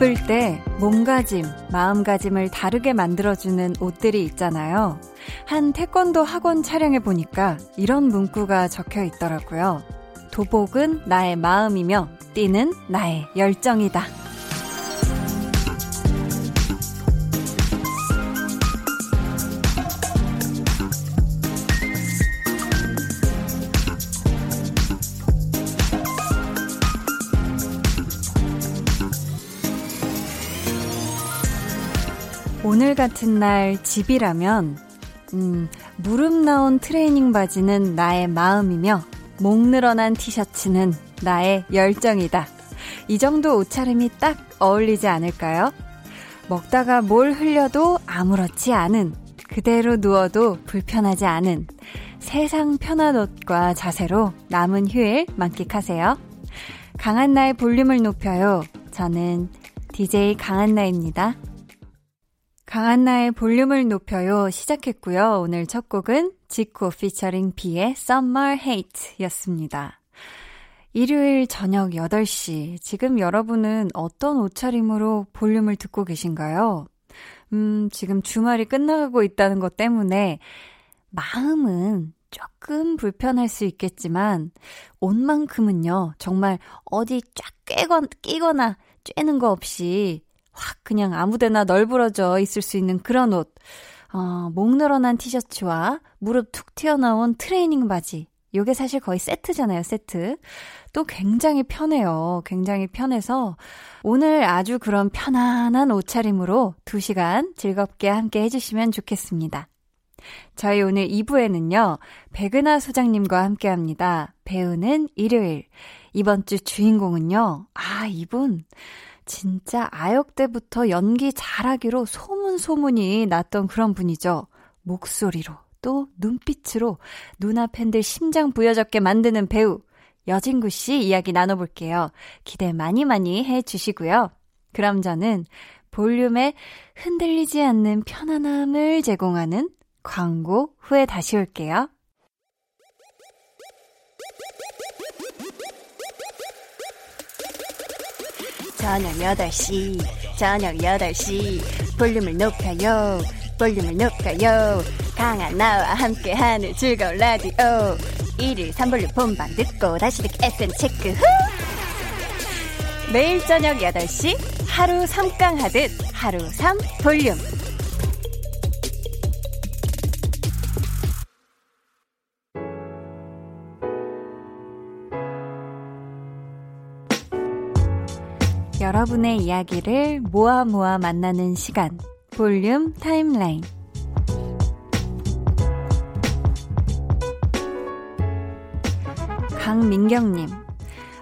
입을 때 몸가짐, 마음가짐을 다르게 만들어주는 옷들이 있잖아요. 한 태권도 학원 촬영해 보니까 이런 문구가 적혀 있더라고요. 도복은 나의 마음이며 띠는 나의 열정이다. 오늘 같은 날 집이라면, 음, 무릎 나온 트레이닝 바지는 나의 마음이며, 목 늘어난 티셔츠는 나의 열정이다. 이 정도 옷차림이 딱 어울리지 않을까요? 먹다가 뭘 흘려도 아무렇지 않은, 그대로 누워도 불편하지 않은, 세상 편한 옷과 자세로 남은 휴일 만끽하세요. 강한나의 볼륨을 높여요. 저는 DJ 강한나입니다. 강한나의 볼륨을 높여요 시작했고요. 오늘 첫 곡은 지코 피처링 비의 Summer Hate 였습니다. 일요일 저녁 8시. 지금 여러분은 어떤 옷차림으로 볼륨을 듣고 계신가요? 음, 지금 주말이 끝나가고 있다는 것 때문에 마음은 조금 불편할 수 있겠지만 옷만큼은요, 정말 어디 쫙 깨건, 끼거나 쬐는 거 없이 확 그냥 아무데나 널브러져 있을 수 있는 그런 옷. 어, 목 늘어난 티셔츠와 무릎 툭 튀어나온 트레이닝 바지. 요게 사실 거의 세트잖아요, 세트. 또 굉장히 편해요. 굉장히 편해서 오늘 아주 그런 편안한 옷차림으로 2시간 즐겁게 함께 해주시면 좋겠습니다. 저희 오늘 2부에는요, 백은하 소장님과 함께 합니다. 배우는 일요일. 이번 주 주인공은요, 아, 이분. 진짜 아역 때부터 연기 잘하기로 소문소문이 났던 그런 분이죠. 목소리로 또 눈빛으로 누나 팬들 심장 부여잡게 만드는 배우 여진구 씨 이야기 나눠볼게요. 기대 많이 많이 해주시고요. 그럼 저는 볼륨에 흔들리지 않는 편안함을 제공하는 광고 후에 다시 올게요. 저녁 8시, 저녁 8시, 볼륨을 높여요, 볼륨을 높여요. 강한 나와 함께하는 즐거운 라디오. 1일 3볼륨 본방 듣고 다시 듣기 FM 체크 후! 매일 저녁 8시, 하루 3강 하듯 하루 3 볼륨. 여러분의 이야기를 모아 모아 만나는 시간. 볼륨 타임라인. 강민경님.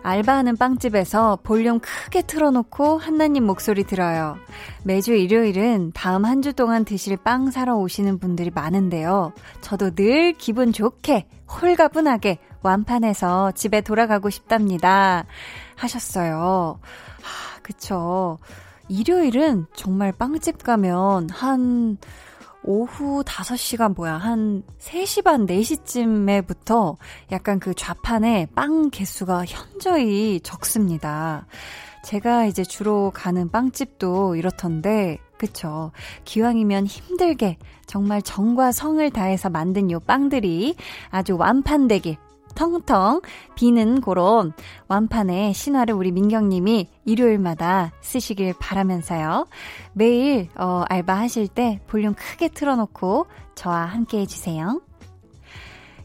알바하는 빵집에서 볼륨 크게 틀어놓고 한나님 목소리 들어요. 매주 일요일은 다음 한 주 동안 드실 빵 사러 오시는 분들이 많은데요. 저도 늘 기분 좋게, 홀가분하게 완판해서 집에 돌아가고 싶답니다. 하셨어요. 그쵸. 일요일은 정말 빵집 가면 한 오후 5시가 뭐야, 한 3시 반, 4시쯤에부터 약간 그 좌판에 빵 개수가 현저히 적습니다. 제가 이제 주로 가는 빵집도 이렇던데, 그쵸. 기왕이면 힘들게 정말 정과 성을 다해서 만든 요 빵들이 아주 완판되길 텅텅 비는 그런 완판의 신화를 우리 민경님이 일요일마다 쓰시길 바라면서요. 매일 어, 알바하실 때 볼륨 크게 틀어놓고 저와 함께 해주세요.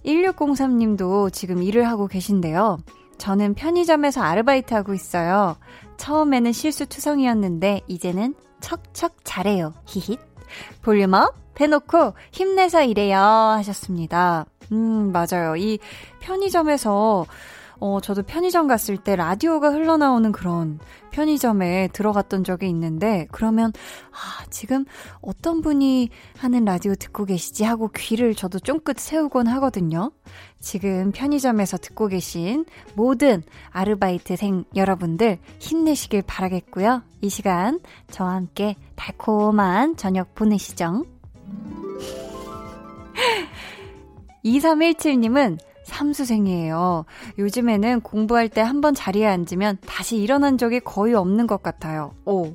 1603님도 지금 일을 하고 계신데요. 저는 편의점에서 아르바이트 하고 있어요. 처음에는 실수투성이었는데 이제는 척척 잘해요. 히힛. 볼륨업 해놓고 힘내서 일해요 하셨습니다. 음, 맞아요. 이 편의점에서 어, 저도 편의점 갔을 때 라디오가 흘러나오는 그런 편의점에 들어갔던 적이 있는데, 그러면, 아, 지금 어떤 분이 하는 라디오 듣고 계시지 하고 귀를 저도 쫑긋 세우곤 하거든요. 지금 편의점에서 듣고 계신 모든 아르바이트생 여러분들 힘내시길 바라겠고요. 이 시간 저와 함께 달콤한 저녁 보내시죠. 2317님은 삼수생이에요. 요즘에는 공부할 때 한 번 자리에 앉으면 다시 일어난 적이 거의 없는 것 같아요. 오.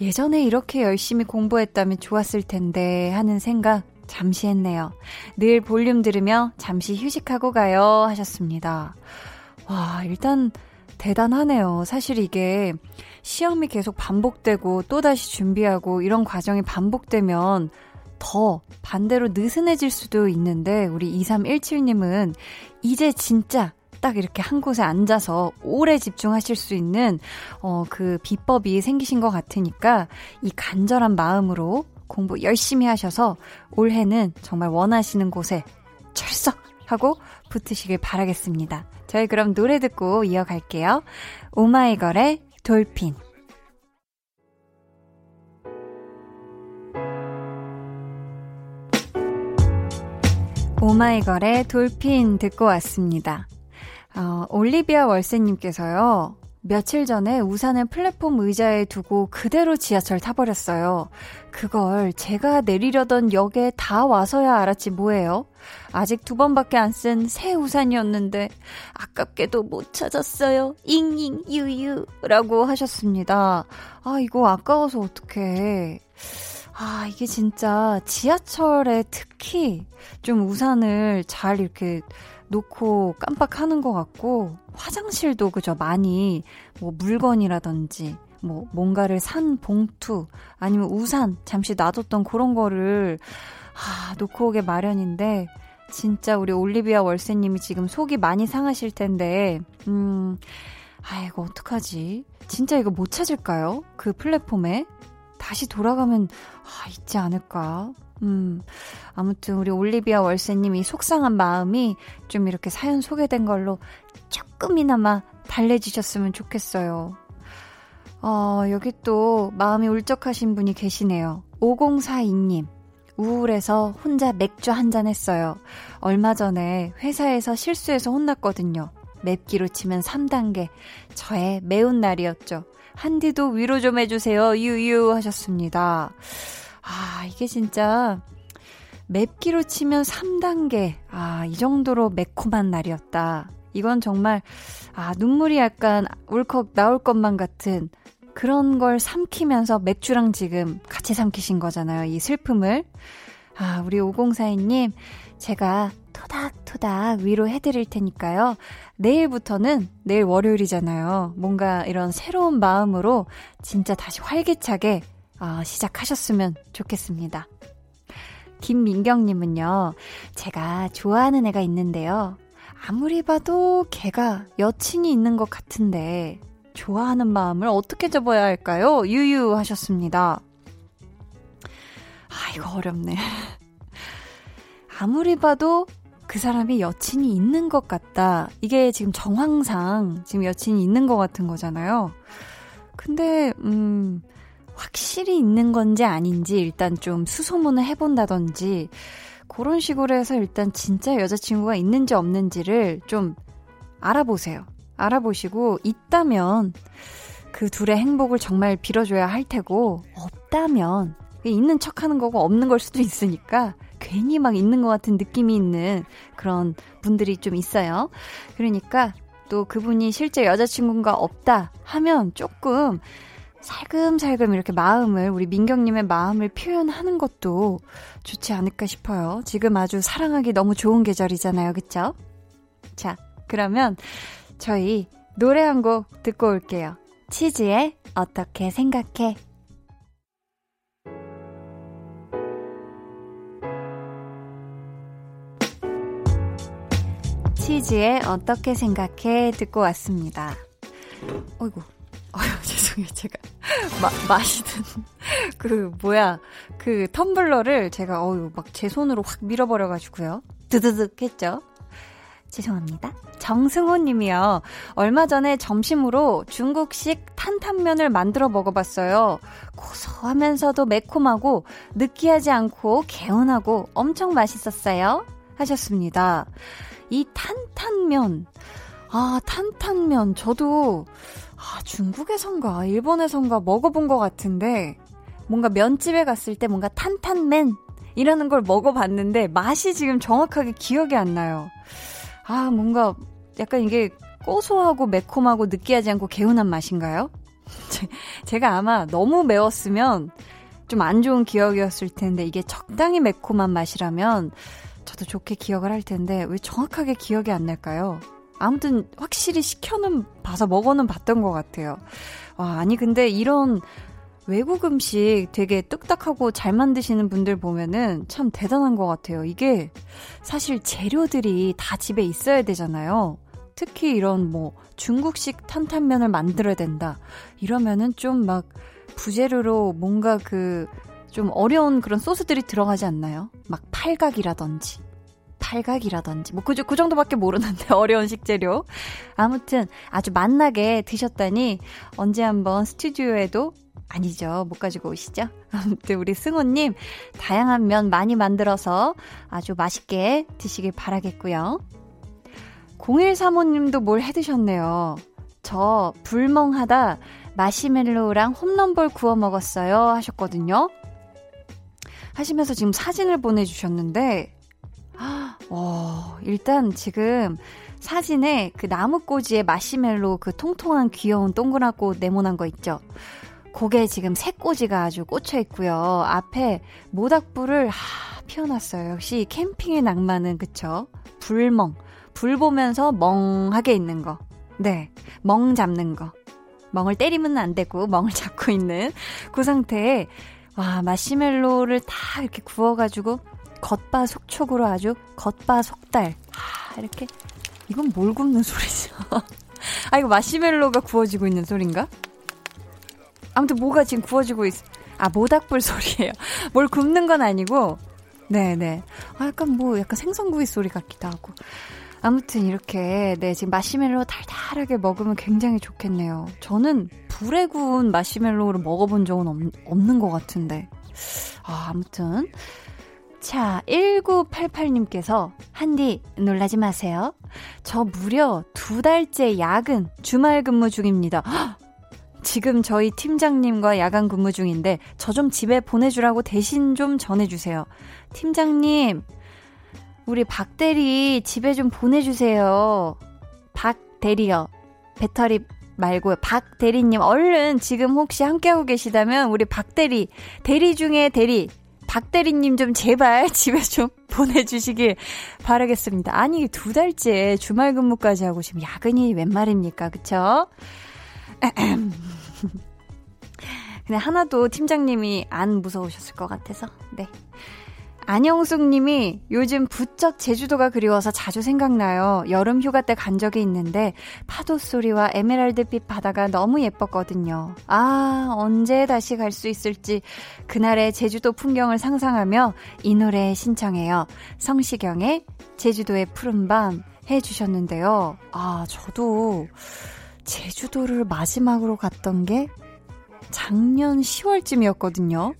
예전에 이렇게 열심히 공부했다면 좋았을 텐데 하는 생각 잠시 했네요. 늘 볼륨 들으며 잠시 휴식하고 가요 하셨습니다. 와, 일단 대단하네요. 사실 이게 시험이 계속 반복되고 또다시 준비하고 이런 과정이 반복되면 더 반대로 느슨해질 수도 있는데 우리 2317님은 이제 진짜 딱 이렇게 한 곳에 앉아서 오래 집중하실 수 있는 어, 그 비법이 생기신 것 같으니까 이 간절한 마음으로 공부 열심히 하셔서 올해는 정말 원하시는 곳에 철썩 하고 붙으시길 바라겠습니다. 저희 그럼 노래 듣고 이어갈게요. 오마이걸의 돌핀. 오마이걸의 돌핀 듣고 왔습니다. 어, 올리비아 월세님께서요. 며칠 전에 우산을 플랫폼 의자에 두고 그대로 지하철 타버렸어요. 그걸 제가 내리려던 역에 다 와서야 알았지 뭐예요. 아직 두 번밖에 안 쓴 새 우산이었는데 아깝게도 못 찾았어요. 잉잉 유유 라고 하셨습니다. 아 이거 아까워서 어떡해. 아, 이게 진짜 지하철에 특히 좀 우산을 잘 이렇게 놓고 깜빡하는 것 같고, 화장실도 그저 많이 뭐 물건이라든지, 뭐 뭔가를 산 봉투, 아니면 우산 잠시 놔뒀던 그런 거를, 아, 놓고 오게 마련인데, 진짜 우리 올리비아 월세님이 지금 속이 많이 상하실 텐데, 음, 아이고, 어떡하지? 진짜 이거 못 찾을까요? 그 플랫폼에? 다시 돌아가면 아, 있지 않을까. 음, 아무튼 우리 올리비아 월세님 이 속상한 마음이 좀 이렇게 사연 소개된 걸로 조금이나마 달래지셨으면 좋겠어요. 어, 여기 또 마음이 울적하신 분이 계시네요. 5042님. 우울해서 혼자 맥주 한 잔 했어요. 얼마 전에 회사에서 실수해서 혼났거든요. 맵기로 치면 3단계. 저의 매운 날이었죠. 한디도 위로 좀 해주세요. 유유 하셨습니다. 아, 이게 진짜 맵기로 치면 3단계. 아, 이 정도로 매콤한 날이었다. 이건 정말, 아, 눈물이 약간 울컥 나올 것만 같은 그런 걸 삼키면서 맥주랑 지금 같이 삼키신 거잖아요. 이 슬픔을. 아, 우리 5042님, 제가 토닥토닥 위로해드릴 테니까요. 내일부터는 내일 월요일이잖아요. 뭔가 이런 새로운 마음으로 진짜 다시 활기차게 어, 시작하셨으면 좋겠습니다. 김민경님은요, 제가 좋아하는 애가 있는데요. 아무리 봐도 걔가 여친이 있는 것 같은데, 좋아하는 마음을 어떻게 접어야 할까요? 유유 하셨습니다. 아, 이거 어렵네. 아무리 봐도 그 사람이 여친이 있는 것 같다. 이게 지금 정황상 지금 여친이 있는 것 같은 거잖아요. 근데, 음, 확실히 있는 건지 아닌지 일단 좀 수소문을 해본다든지 그런 식으로 해서 일단 진짜 여자친구가 있는지 없는지를 좀 알아보세요. 알아보시고 있다면 그 둘의 행복을 정말 빌어줘야 할 테고 없다면 있는 척 하는 거고 없는 걸 수도 있으니까 괜히 막 있는 것 같은 느낌이 있는 그런 분들이 좀 있어요. 그러니까 또 그분이 실제 여자친구가 없다 하면 조금 살금살금 이렇게 마음을, 우리 민경님의 마음을 표현하는 것도 좋지 않을까 싶어요. 지금 아주 사랑하기 너무 좋은 계절이잖아요. 그쵸? 자, 그러면 저희 노래 한 곡 듣고 올게요. 치즈의 어떻게 생각해? 치즈의 어떻게 생각해 듣고 왔습니다. 어이구, 어휴, 죄송해요. 제가 마, 마시던 그 뭐야 그 텀블러를 제가 어유 막 제 손으로 확 밀어버려가지고요. 드드득 했죠. 죄송합니다. 정승호 님이요. 얼마 전에 점심으로 중국식 탄탄면을 만들어 먹어봤어요. 고소하면서도 매콤하고 느끼하지 않고 개운하고 엄청 맛있었어요. 하셨습니다. 이 탄탄면. 아, 탄탄면. 저도, 아, 중국에선가, 일본에선가 먹어본 것 같은데, 뭔가 면집에 갔을 때 뭔가 탄탄맨 이라는 걸 먹어봤는데, 맛이 지금 정확하게 기억이 안 나요. 아, 뭔가 약간 이게 고소하고 매콤하고 느끼하지 않고 개운한 맛인가요? 제가 아마 너무 매웠으면 좀 안 좋은 기억이었을 텐데 이게 적당히 매콤한 맛이라면 저도 좋게 기억을 할 텐데 왜 정확하게 기억이 안 날까요? 아무튼 확실히 시켜는 봐서 먹어는 봤던 것 같아요. 와, 아니 근데 이런 외국 음식 되게 뚝딱하고 잘 만드시는 분들 보면은 참 대단한 것 같아요. 이게 사실 재료들이 다 집에 있어야 되잖아요. 특히 이런 뭐 중국식 탄탄면을 만들어야 된다. 이러면은 좀 막 부재료로 뭔가 그 좀 어려운 그런 소스들이 들어가지 않나요? 막 팔각이라든지 팔각이라든지 뭐 그, 그 정도밖에 모르는데 어려운 식재료 아무튼 아주 맛나게 드셨다니 언제 한번 스튜디오에도 아니죠. 못 가지고 오시죠? 아무튼 우리 승호님 다양한 면 많이 만들어서 아주 맛있게 드시길 바라겠고요. 0135님도 뭘 해드셨네요. 저 불멍하다 마시멜로우랑 홈런볼 구워 먹었어요 하셨거든요. 하시면서 지금 사진을 보내주셨는데, 어, 일단 지금 사진에 그 나무꼬지에 마시멜로 그 통통한 귀여운 동그랗고 네모난 거 있죠? 그게 지금 새꼬지가 아주 꽂혀 있고요. 앞에 모닥불을 하, 피워놨어요. 역시 캠핑의 낭만은 그쵸? 불멍. 불 보면서 멍하게 있는 거. 네. 멍 잡는 거. 멍을 때리면 안 되고 멍을 잡고 있는 그 상태에 와 마시멜로를 다 이렇게 구워가지고 겉바 속촉으로 아주 겉바 속달 아 이렇게 이건 뭘 굽는 소리죠? 아 이거 마시멜로가 구워지고 있는 소린가? 아무튼 뭐가 지금 구워지고 있, 아, 모닥불 소리예요. 뭘 굽는 건 아니고, 네네. 아, 약간 뭐, 약간 생선구이 소리 같기도 하고. 아무튼 이렇게, 네, 지금 마시멜로 달달하게 먹으면 굉장히 좋겠네요. 저는 불에 구운 마시멜로를 먹어본 적은 없, 없는 것 같은데. 아, 아무튼. 자, 1988님께서, 한디, 놀라지 마세요. 저 무려 두 달째 야근, 주말 근무 중입니다. 지금 저희 팀장님과 야간 근무 중인데 저 좀 집에 보내주라고 대신 좀 전해주세요. 팀장님, 우리 박대리 집에 좀 보내주세요. 박대리요. 배터리 말고요. 박대리님, 얼른 지금 혹시 함께하고 계시다면 우리 박대리, 대리 중에 대리, 박대리님 좀 제발 집에 좀 보내주시길 바라겠습니다. 아니, 두 달째 주말 근무까지 하고 지금 야근이 웬 말입니까? 그쵸? 근데 하나도 팀장님이 안 무서우셨을 것 같아서, 네. 안영숙 님이 요즘 부쩍 제주도가 그리워서 자주 생각나요. 여름 휴가 때 간 적이 있는데 파도 소리와 에메랄드빛 바다가 너무 예뻤거든요. 아, 언제 다시 갈 수 있을지 그날의 제주도 풍경을 상상하며 이 노래 신청해요. 성시경의 제주도의 푸른 밤 해주셨는데요. 아, 저도 제주도를 마지막으로 갔던 게 작년 10월쯤이었거든요.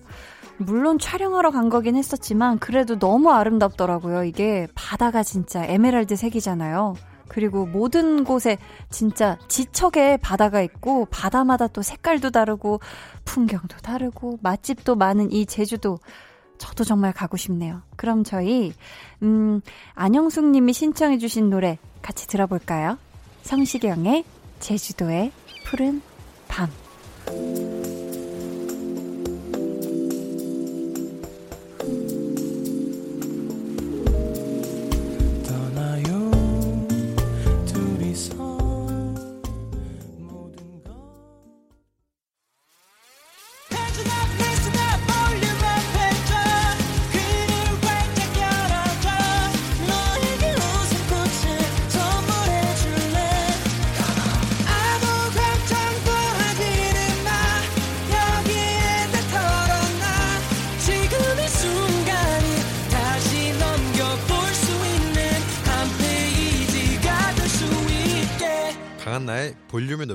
물론 촬영하러 간 거긴 했었지만 그래도 너무 아름답더라고요. 이게 바다가 진짜 에메랄드 색이잖아요. 그리고 모든 곳에 진짜 지척에 바다가 있고 바다마다 또 색깔도 다르고 풍경도 다르고 맛집도 많은 이 제주도 저도 정말 가고 싶네요. 그럼 저희 음 안영숙 님이 신청해 주신 노래 같이 들어볼까요? 성시경의 제주도의 푸른 밤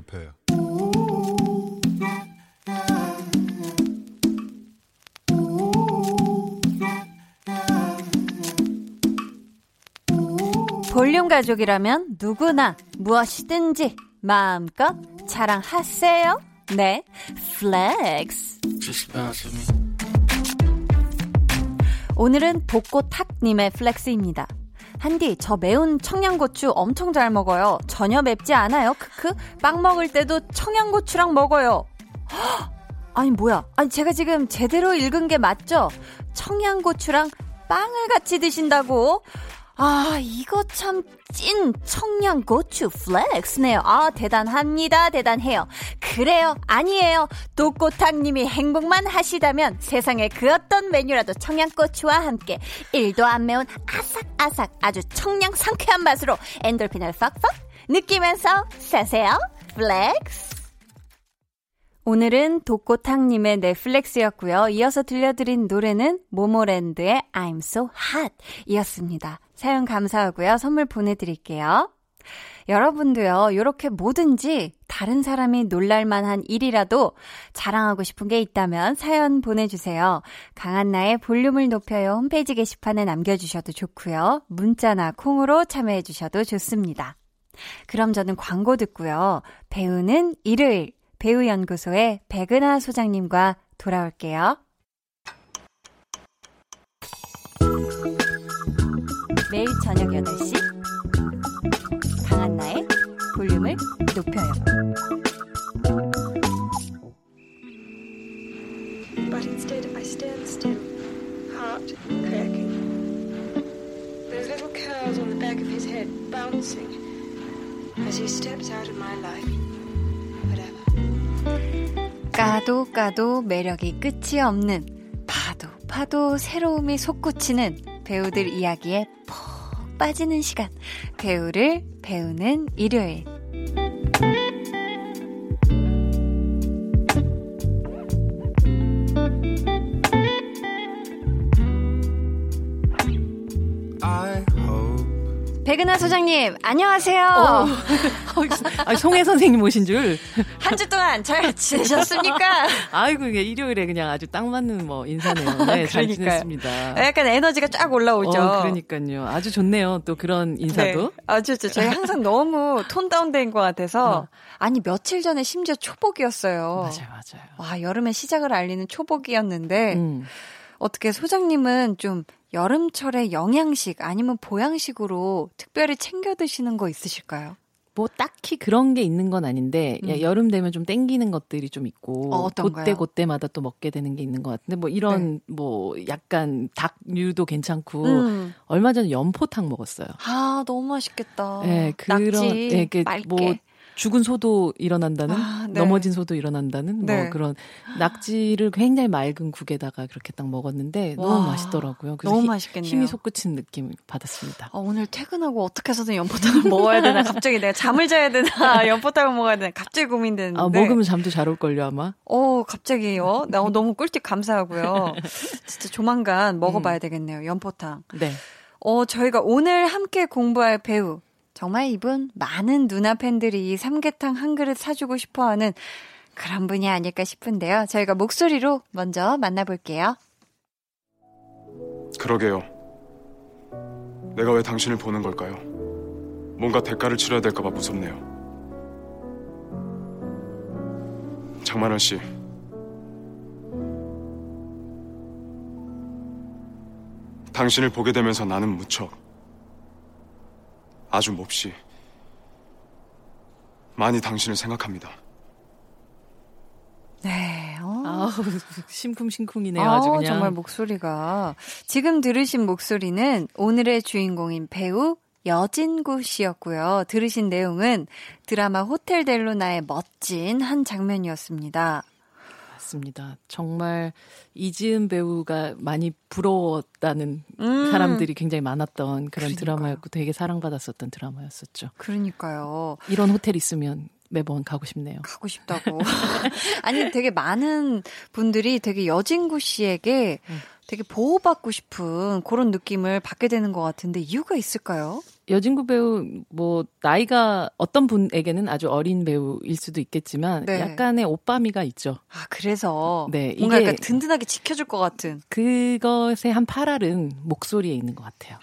높여요. 볼륨 가족이라면 누구나 무엇이든지 마음껏 자랑하세요. 네, flex. 오늘은 독고탕님의 flex입니다. 한디, 저 매운 청양고추 엄청 잘 먹어요. 전혀 맵지 않아요. 크크. 빵 먹을 때도 청양고추랑 먹어요. 아니, 뭐야. 아니, 제가 지금 제대로 읽은 게 맞죠? 청양고추랑 빵을 같이 드신다고? 아, 이거 참 찐 청양 고추 플렉스네요. 아, 대단합니다. 대단해요. 그래요. 아니에요. 독고탕님이 행복만 하시다면 세상에 그 어떤 메뉴라도 청양고추와 함께 1도 안 매운 아삭아삭 아주 청량 상쾌한 맛으로 엔돌핀을 팍팍 느끼면서 사세요. flex. 오늘은 독고탕님의 flex였고요. 이어서 들려드린 노래는 모모랜드의 I'm So Hot 이었습니다. 사연 감사하고요. 선물 보내드릴게요. 여러분도요, 이렇게 뭐든지 다른 사람이 놀랄만한 일이라도 자랑하고 싶은 게 있다면 사연 보내주세요. 강한나의 볼륨을 높여요 홈페이지 게시판에 남겨주셔도 좋고요. 문자나 콩으로 참여해주셔도 좋습니다. 그럼 저는 광고 듣고요. 배우는 일요일 배우연구소의 백은하 소장님과 돌아올게요. 매일 저녁 8시 강한나의 볼륨을 높여요. But instead I stand still, heart cracking. Those little curls on the back of his head bouncing as he steps out of my life. 까도 까도 매력이 끝이 없는 파도 파도 새로움이 솟구치는 배우들 이야기에 푹 빠지는 시간. 배우를 배우는 일요일 백은하 소장님, 안녕하세요. 어, 아, 송혜 선생님 오신 줄. 한 주 동안 잘 지내셨습니까? 아이고, 이게 일요일에 그냥 아주 딱 맞는 뭐 인사네요. 네, 잘 지냈습니다. 약간 에너지가 쫙 올라오죠. 어, 그러니까요. 아주 좋네요. 또 그런 인사도. 네. 아주, 저, 저희 항상 너무 톤 다운된 것 같아서. 어. 아니, 며칠 전에 심지어 초복이었어요. 맞아요, 맞아요. 와, 여름의 시작을 알리는 초복이었는데. 음. 어떻게 소장님은 좀 여름철에 영양식 아니면 보양식으로 특별히 챙겨 드시는 거 있으실까요? 뭐 딱히 그런 게 있는 건 아닌데 음. 여름 되면 좀 땡기는 것들이 좀 있고 어, 그때 그때마다 또 먹게 되는 게 있는 것 같은데 뭐 이런 네. 뭐 약간 닭류도 괜찮고 음. 얼마 전에 연포탕 먹었어요. 아 너무 맛있겠다. 네 그런 낙지, 네, 그, 뭐 죽은 소도 일어난다는 아, 네. 넘어진 소도 일어난다는 뭐 네. 뭐 그런 낙지를 굉장히 맑은 국에다가 그렇게 딱 먹었는데 와, 너무 맛있더라고요. 너무 맛있겠네요. 힘이 솟구친 느낌 받았습니다. 어, 오늘 퇴근하고 어떻게 해서든 연포탕을 먹어야 되나 갑자기 내가 잠을 자야 되나 연포탕을 먹어야 되나 갑자기 고민되는데 아, 먹으면 잠도 잘 올걸요 아마. 어 갑자기요. 나 너무 꿀팁 감사하고요. 진짜 조만간 먹어봐야 음. 되겠네요 연포탕. 네. 어 저희가 오늘 함께 공부할 배우 정말 이분 많은 누나 팬들이 삼계탕 한 그릇 사주고 싶어 하는 그런 분이 아닐까 싶은데요. 저희가 목소리로 먼저 만나볼게요. 그러게요. 내가 왜 당신을 보는 걸까요? 뭔가 대가를 치러야 될까봐 무섭네요. 장만원 씨. 당신을 보게 되면서 나는 무척 아주 몹시 많이 당신을 생각합니다. 네. 어. 아, 심쿵심쿵이네요. 아주 그냥. 정말 목소리가 지금 들으신 목소리는 오늘의 주인공인 배우 여진구 씨였고요. 들으신 내용은 드라마 호텔 델로나의 멋진 한 장면이었습니다. 맞습니다. 정말 이지은 배우가 많이 부러웠다는 음. 사람들이 굉장히 많았던 그런 그러니까요. 드라마였고 되게 사랑받았었던 드라마였었죠. 그러니까요. 이런 호텔 있으면 매번 가고 싶네요. 가고 싶다고. 아니, 되게 많은 분들이 되게 여진구 씨에게 음. 되게 보호받고 싶은 그런 느낌을 받게 되는 것 같은데 이유가 있을까요? 여진구 배우 뭐 나이가 어떤 분에게는 아주 어린 배우일 수도 있겠지만 네. 약간의 오빠미가 있죠. 아 그래서 네 뭔가 약간 든든하게 지켜줄 것 같은 그것의 한 파랄은 목소리에 있는 것 같아요.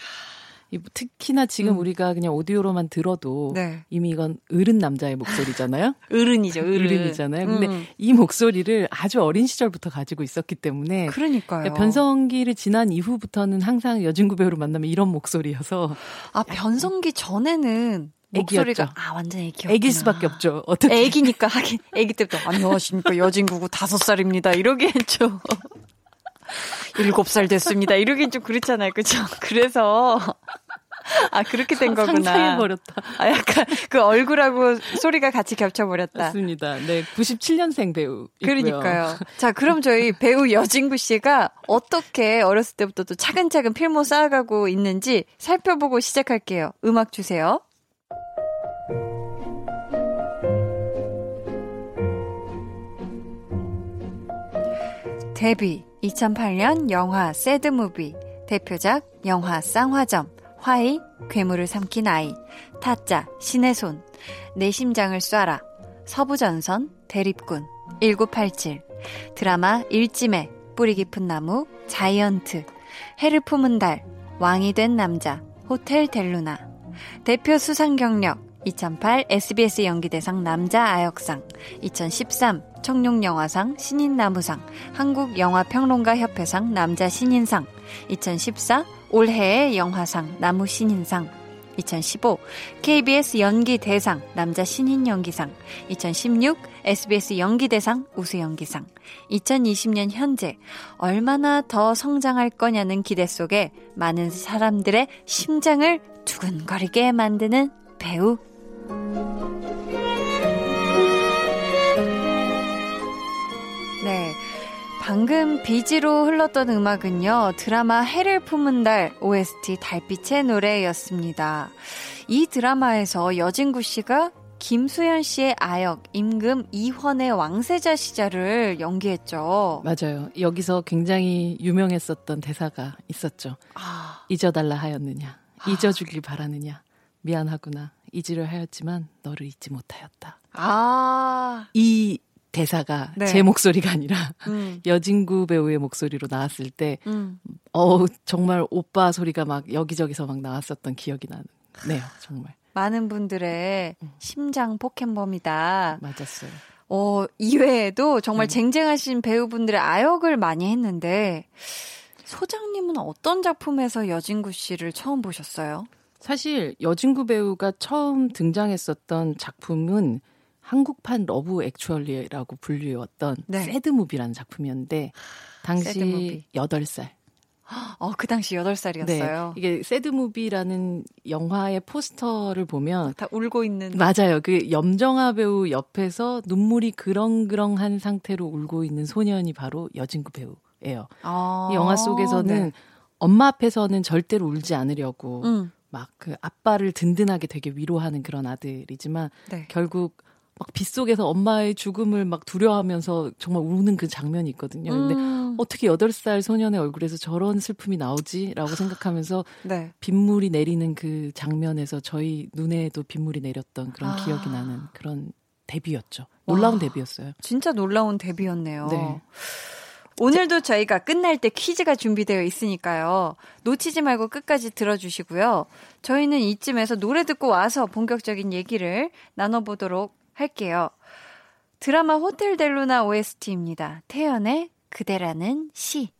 특히나 지금 음. 우리가 그냥 오디오로만 들어도 네. 이미 이건 어른 남자의 목소리잖아요. 어른이죠, 어른. 이잖아요 근데 음. 이 목소리를 아주 어린 시절부터 가지고 있었기 때문에 그러니까요. 그러니까 변성기를 지난 이후부터는 항상 여진구 배우를 만나면 이런 목소리여서 아 변성기 전에는 목소리가 아 완전 애기였구나. 애길 수밖에 없죠. 어떻게 애기니까 하긴 애기 때부터 안녕하십니까 여진구고 다섯 살입니다 이러게 했죠. 일곱 살 됐습니다. 이러긴 좀 그렇잖아요. 그죠? 그래서 아 그렇게 된 거구나. 상상해버렸다. 아 약간 그 얼굴하고 소리가 같이 겹쳐버렸다. 맞습니다. 네, 97년생 배우. 그러니까요. 자 그럼 저희 배우 여진구 씨가 어떻게 어렸을 때부터 또 차근차근 필모 쌓아가고 있는지 살펴보고 시작할게요. 음악 주세요. 데뷔 2008년 영화 새드무비 대표작 영화 쌍화점 화이 괴물을 삼킨 아이 타짜 신의 손 내 심장을 쏴라 서부전선 대립군 1987 드라마 일찜에 뿌리 깊은 나무 자이언트 해를 품은 달 왕이 된 남자 호텔 델루나. 대표 수상 경력 2008 SBS 연기대상 남자 아역상, 2013 청룡영화상 신인나무상, 한국영화평론가협회상 남자 신인상, 2014 올해의 영화상 나무 신인상, 2015 KBS 연기대상 남자 신인 연기상, 2016 SBS 연기대상 우수 연기상, 2020년 현재 얼마나 더 성장할 거냐는 기대 속에 많은 사람들의 심장을 두근거리게 만드는 배우 네. 방금 비지로 흘렀던 음악은요, 드라마 해를 품은 달 OST 달빛의 노래였습니다. 이 드라마에서 여진구 씨가 김수현 씨의 아역 임금 이헌의 왕세자 시절을 연기했죠. 맞아요. 여기서 굉장히 유명했었던 대사가 있었죠. 아. 잊어달라 하였느냐, 아. 잊어주길 바라느냐, 미안하구나. 잊으려 하였지만 너를 잊지 못하였다. 아. 이 대사가 네. 제 목소리가 아니라 음. 여진구 배우의 목소리로 나왔을 때, 음. 어우, 정말 오빠 소리가 막 여기저기서 막 나왔었던 기억이 나네요, 정말. 많은 분들의 음. 심장 포켓몬이다. 맞았어요. 어, 이외에도 정말 음. 쟁쟁하신 배우분들의 아역을 많이 했는데, 소장님은 어떤 작품에서 여진구 씨를 처음 보셨어요? 사실 여진구 배우가 처음 등장했었던 작품은 한국판 Love Actually라고 불리웠던 네. Sad Movie라는 작품이었는데 당시 Sad Movie. 8살. 어, 그 당시 8살이었어요. 네, 이게 Sad Movie라는 영화의 포스터를 보면 다 울고 있는 맞아요. 그 염정아 배우 옆에서 눈물이 그렁그렁한 상태로 울고 있는 소년이 바로 여진구 배우예요. 아, 이 영화 속에서는 네. 엄마 앞에서는 절대로 울지 않으려고 음. 막 그 아빠를 든든하게 되게 위로하는 그런 아들이지만 네. 결국 막 빗속에서 엄마의 죽음을 막 두려워하면서 정말 우는 그 장면이 있거든요. 근데 음. 어떻게 8살 소년의 얼굴에서 저런 슬픔이 나오지라고 생각하면서 네. 빗물이 내리는 그 장면에서 저희 눈에도 빗물이 내렸던 그런 아. 기억이 나는 그런 데뷔였죠. 놀라운 와. 데뷔였어요. 진짜 놀라운 데뷔였네요. 네. 오늘도 저희가 끝날 때 퀴즈가 준비되어 있으니까요. 놓치지 말고 끝까지 들어주시고요. 저희는 이쯤에서 노래 듣고 와서 본격적인 얘기를 나눠보도록 할게요. 드라마 호텔 델루나 OST입니다. 태연의 그대라는 시.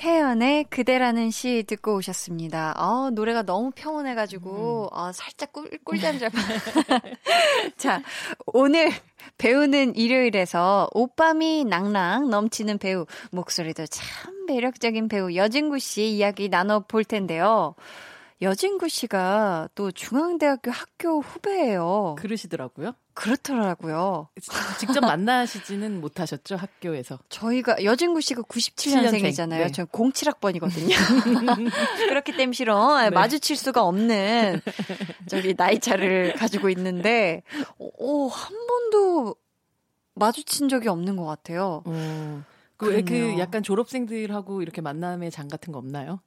태연의 그대라는 시 듣고 오셨습니다. 아, 노래가 너무 평온해가지고, 음. 아, 살짝 꿀, 꿀잠 잘 자, 오늘 배우는 일요일에서 오빠미 낭랑 넘치는 배우, 목소리도 참 매력적인 배우 여진구 씨 이야기 나눠볼 텐데요. 여진구 씨가 또 중앙대학교 학교 후배예요. 그러시더라고요. 그렇더라고요. 직접 만나시지는 못하셨죠, 학교에서? 저희가, 여진구 씨가 97년생이잖아요. 네. 저 07학번이거든요. 그렇기 때문에 싫어. 네. 마주칠 수가 없는, 저기, 나이 차를 가지고 있는데, 오, 한 번도 마주친 적이 없는 것 같아요. 어. 그, 그 약간 졸업생들하고 이렇게 만남의 장 같은 거 없나요?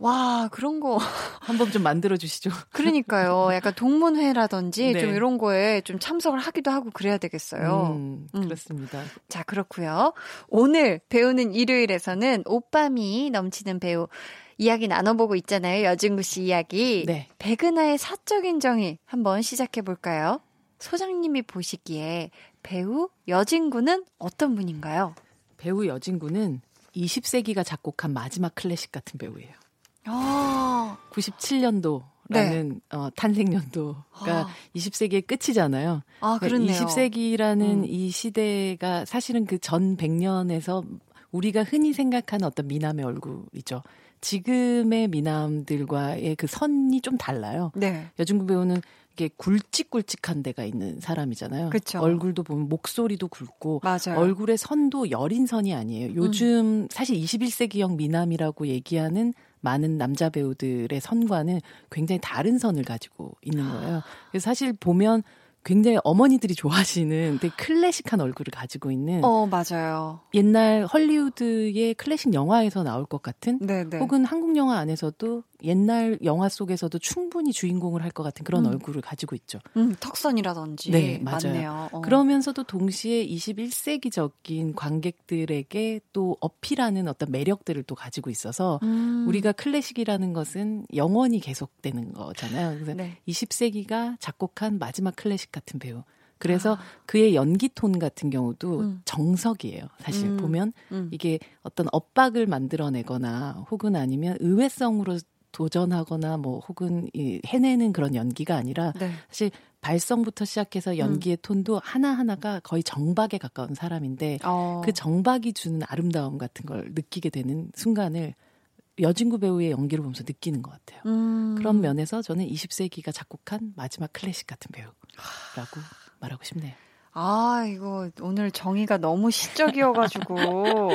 와, 그런 거. 한번 좀 만들어 주시죠. 그러니까요. 약간 동문회라든지 네. 좀 이런 거에 좀 참석을 하기도 하고 그래야 되겠어요. 음, 음. 그렇습니다. 자, 그렇고요. 오늘 배우는 일요일에서는 오빠미 넘치는 배우 이야기 나눠보고 있잖아요. 여진구 씨 이야기. 네. 백은하의 사적인 정의 한번 시작해 볼까요? 소장님이 보시기에 배우 여진구는 어떤 분인가요? 배우 여진구는 20세기가 작곡한 마지막 클래식 같은 배우예요. 아~ 97년도 라는 네. 어, 탄생 연도가 아. 20세기의 끝이잖아요. 아, 그러니까 20세기라는 음. 이 시대가 사실은 그 전 100년에서 우리가 흔히 생각하는 어떤 미남의 얼굴이죠. 지금의 미남들과의 그 선이 좀 달라요. 네. 여중구 배우는 이게 굵직굵직한 데가 있는 사람이잖아요. 그쵸. 얼굴도 보면 목소리도 굵고 맞아요. 얼굴의 선도 여린 선이 아니에요. 요즘 음. 사실 21세기형 미남이라고 얘기하는 많은 남자 배우들의 선과는 굉장히 다른 선을 가지고 있는 거예요. 그래서 사실 보면 굉장히 어머니들이 좋아하시는 되게 클래식한 얼굴을 가지고 있는 어 맞아요 옛날 헐리우드의 클래식 영화에서 나올 것 같은 네네. 혹은 한국 영화 안에서도 옛날 영화 속에서도 충분히 주인공을 할 것 같은 그런 음. 얼굴을 가지고 있죠. 음, 턱선이라든지 네 맞아요. 어. 그러면서도 동시에 21세기적인 관객들에게 또 어필하는 어떤 매력들을 또 가지고 있어서 음. 우리가 클래식이라는 것은 영원히 계속되는 거잖아요. 그래서 네. 20세기가 작곡한 마지막 클래식 같은 배우. 그래서 아. 그의 연기 톤 같은 경우도 음. 정석이에요. 사실 음. 보면 음. 이게 어떤 엇박을 만들어내거나 혹은 아니면 의외성으로 도전하거나 뭐 혹은 이 해내는 그런 연기가 아니라 네. 사실 발성부터 시작해서 연기의 음. 톤도 하나하나가 거의 정박에 가까운 사람인데 어. 그 정박이 주는 아름다움 같은 걸 느끼게 되는 순간을 여진구 배우의 연기를 보면서 느끼는 것 같아요. 음. 그런 면에서 저는 20세기가 작곡한 마지막 클래식 같은 배우라고 말하고 싶네요. 아, 이거 오늘 정의가 너무 시적이어가지고,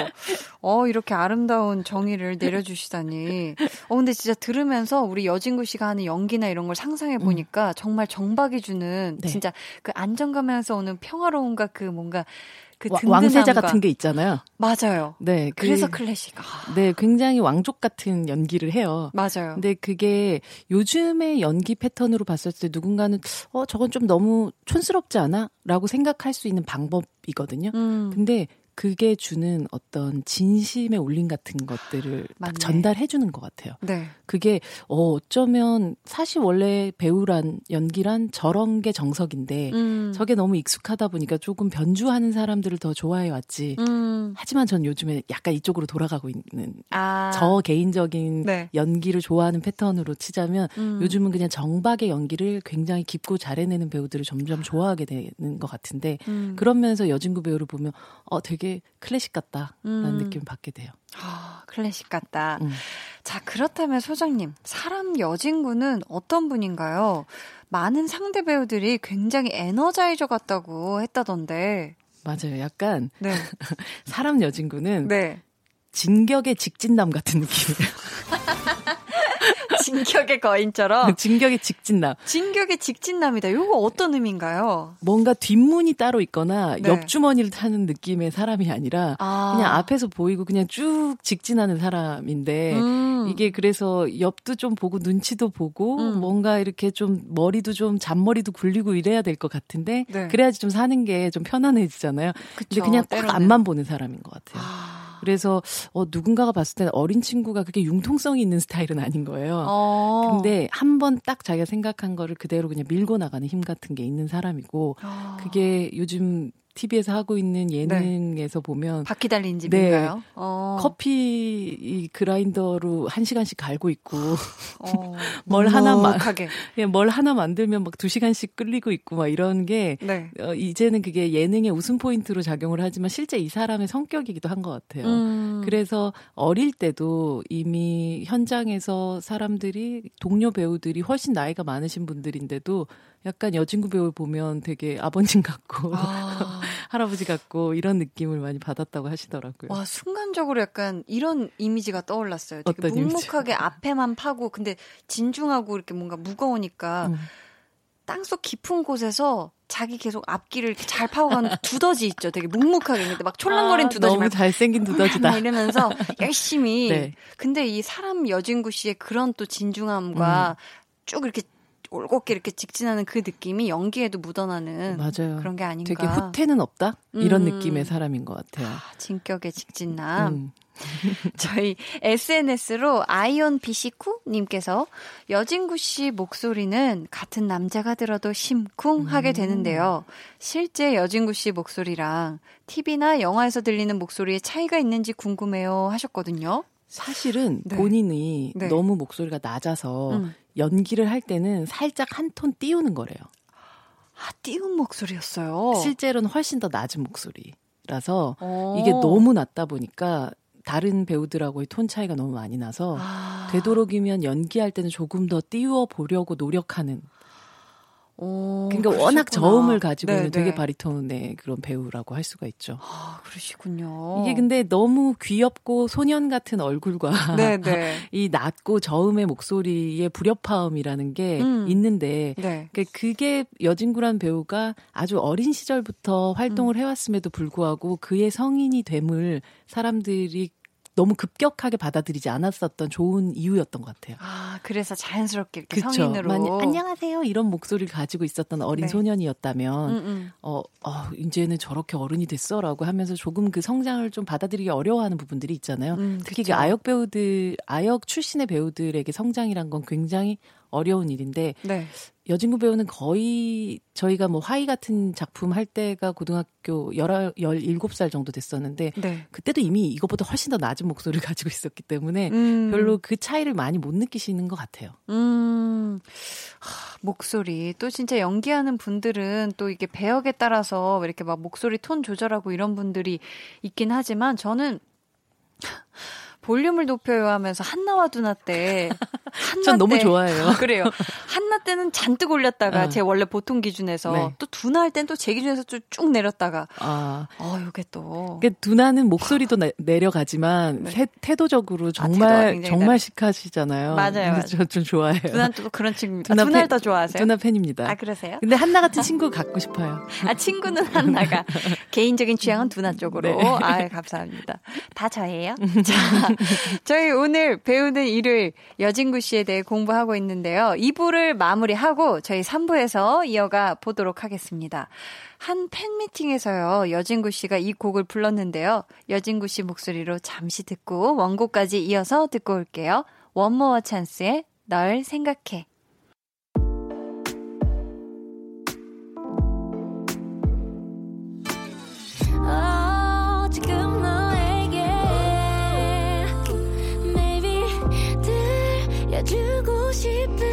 어, 이렇게 아름다운 정의를 내려주시다니. 어, 근데 진짜 들으면서 우리 여진구 씨가 하는 연기나 이런 걸 상상해 보니까 음. 정말 정박이 주는 네. 진짜 그 안정감에서 오는 평화로움과 그 뭔가 그 왕세자 같은 게 있잖아요. 맞아요. 네. 그, 래서 클래식. 아. 네, 굉장히 왕족 같은 연기를 해요. 맞아요. 근데 그게 요즘의 연기 패턴으로 봤을 때 누군가는 어 저건 좀 너무 촌스럽지 않아?라고 생각할 수 있는 방법이거든요. 음. 근데 그게 주는 어떤 진심의 울림 같은 것들을 딱 전달해 주는 것 같아요. 네. 그게 어 어쩌면 사실 원래 배우란 연기란 저런 게 정석인데 음. 저게 너무 익숙하다 보니까 조금 변주하는 사람들을 더 좋아해 왔지. 음. 하지만 전 요즘에 약간 이쪽으로 돌아가고 있는 아. 저 개인적인 네. 연기를 좋아하는 패턴으로 치자면 음. 요즘은 그냥 정박의 연기를 굉장히 깊고 잘해내는 배우들을 점점 좋아하게 되는 것 같은데 음. 그런 면에서 여진구 배우를 보면 어 되게 되게 클래식 같다라는 음. 느낌을 받게 돼요. 아, 클래식 같다. 음. 자, 그렇다면 소장님, 사람 여진구는 어떤 분인가요? 많은 상대 배우들이 굉장히 에너자이저 같다고 했다던데. 맞아요. 약간 네. 사람 여진구는 네. 진격의 직진남 같은 느낌이에요. 진격의 거인처럼. 진격의 직진남. 진격의 직진남이다. 이거 어떤 의미인가요? 뭔가 뒷문이 따로 있거나 네. 옆주머니를 타는 느낌의 사람이 아니라 아. 그냥 앞에서 보이고 그냥 쭉 직진하는 사람인데 음. 이게 그래서 옆도 좀 보고 눈치도 보고 음. 뭔가 이렇게 좀 머리도 좀 잔머리도 굴리고 이래야 될 것 같은데 네. 그래야지 좀 사는 게 좀 편안해지잖아요. 그쵸, 근데 그냥 딱 앞만 보는 사람인 것 같아요. 아. 그래서 어 누군가가 봤을 때는 어린 친구가 그렇게 융통성이 있는 스타일은 아닌 거예요. 어. 근데 한 번 딱 자기가 생각한 거를 그대로 그냥 밀고 나가는 힘 같은 게 있는 사람이고 어. 그게 요즘 TV에서 하고 있는 네. 예능에서 네. 보면 바퀴 달린 집인가요? 네. 어. 커피 그라인더로 한 시간씩 갈고 있고 어. 뭘 하나 만 예, 뭘 하나 만들면 막 두 시간씩 끌리고 있고 막 이런 게 네. 어, 이제는 그게 예능의 웃음 포인트로 작용을 하지만 실제 이 사람의 성격이기도 한 것 같아요. 음. 그래서 어릴 때도 이미 현장에서 사람들이 동료 배우들이 훨씬 나이가 많으신 분들인데도 약간 여진구 배우 보면 되게 아버님 같고 아. 할아버지 같고 이런 느낌을 많이 받았다고 하시더라고요. 와 순간적으로 약간 이런 이미지가 떠올랐어요. 되게 묵묵하게 이미지? 앞에만 파고 근데 진중하고 이렇게 뭔가 무거우니까 음. 땅속 깊은 곳에서 자기 계속 앞길을 이렇게 잘 파고가는 두더지 있죠. 되게 묵묵하게 근데 막 촐랑거린 아, 두더지 너무 잘생긴 두더지다. 이러면서 열심히. 네. 근데 이 사람 여진구 씨의 그런 또 진중함과 음. 쭉 이렇게 올곧게 이렇게 직진하는 그 느낌이 연기에도 묻어나는 맞아요. 그런 게 아닌가. 되게 후퇴는 없다 이런 음. 느낌의 사람인 것 같아요. 아, 진격의 직진남. 음. 저희 SNS로 아이온 비시쿠님께서 여진구 씨 목소리는 같은 남자가 들어도 심쿵하게 음. 되는데요. 실제 여진구 씨 목소리랑 TV나 영화에서 들리는 목소리에 차이가 있는지 궁금해요 하셨거든요. 사실은 네. 본인이 네. 너무 목소리가 낮아서 음. 연기를 할 때는 살짝 한 톤 띄우는 거래요. 아, 띄운 목소리였어요. 실제로는 훨씬 더 낮은 목소리라서 오. 이게 너무 낮다 보니까 다른 배우들하고의 톤 차이가 너무 많이 나서 아. 되도록이면 연기할 때는 조금 더 띄워 보려고 노력하는 오, 그러니까 그러시구나. 워낙 저음을 가지고 네, 있는 되게 네. 바리톤의 그런 배우라고 할 수가 있죠. 아, 그러시군요. 이게 근데 너무 귀엽고 소년 같은 얼굴과 네, 네. 이 낮고 저음의 목소리의 불협화음이라는 게 음. 있는데 네. 그게 여진구란 배우가 아주 어린 시절부터 활동을 음. 해왔음에도 불구하고 그의 성인이 됨을 사람들이 너무 급격하게 받아들이지 않았었던 좋은 이유였던 것 같아요. 아, 그래서 자연스럽게 이렇게 그쵸. 성인으로. 많이, 안녕하세요. 이런 목소리를 가지고 있었던 어린 네. 소년이었다면, 음, 음. 어, 어, 이제는 저렇게 어른이 됐어. 라고 하면서 조금 그 성장을 좀 받아들이기 어려워하는 부분들이 있잖아요. 음, 특히 그 아역 배우들, 아역 출신의 배우들에게 성장이란 건 굉장히 어려운 일인데 네. 여진구 배우는 거의 저희가 뭐 화이 같은 작품 할 때가 고등학교 11, 17살 정도 됐었는데 네. 그때도 이미 이것보다 훨씬 더 낮은 목소리를 가지고 있었기 때문에 음. 별로 그 차이를 많이 못 느끼시는 것 같아요. 음. 하, 목소리 또 진짜 연기하는 분들은 또 이게 배역에 따라서 이렇게 막 목소리 톤 조절하고 이런 분들이 있긴 하지만 저는 볼륨을 높여요 하면서 한나와 두나 때. 한나 전 너무 좋아해요. 그래요. 한나 때는 잔뜩 올렸다가 어. 제 원래 보통 기준에서 네. 또 두나 할 땐 또 제 기준에서 쭉 내렸다가. 아. 어, 요게 또. 그 두나는 목소리도 내, 내려가지만 네. 태, 도적으로 아, 정말, 아, 정말 시크하시잖아요. 맞아요. 저좀 좋아해요. 두나는 또 그런 친구. 두나 아, 두나를 더 좋아하세요? 두나 팬입니다. 아, 그러세요? 근데 한나 같은 친구 갖고 싶어요. 아, 친구는 한나가. 개인적인 취향은 두나 쪽으로. 네. 아, 감사합니다. 다 저예요. 자. 저희 오늘 배우는 일요일 여진구 씨에 대해 공부하고 있는데요. 2부를 마무리하고 저희 3부에서 이어가 보도록 하겠습니다. 한 팬미팅에서요, 여진구 씨가 이 곡을 불렀는데요. 여진구 씨 목소리로 잠시 듣고 원곡까지 이어서 듣고 올게요. 원모어 찬스의 널 생각해. 주고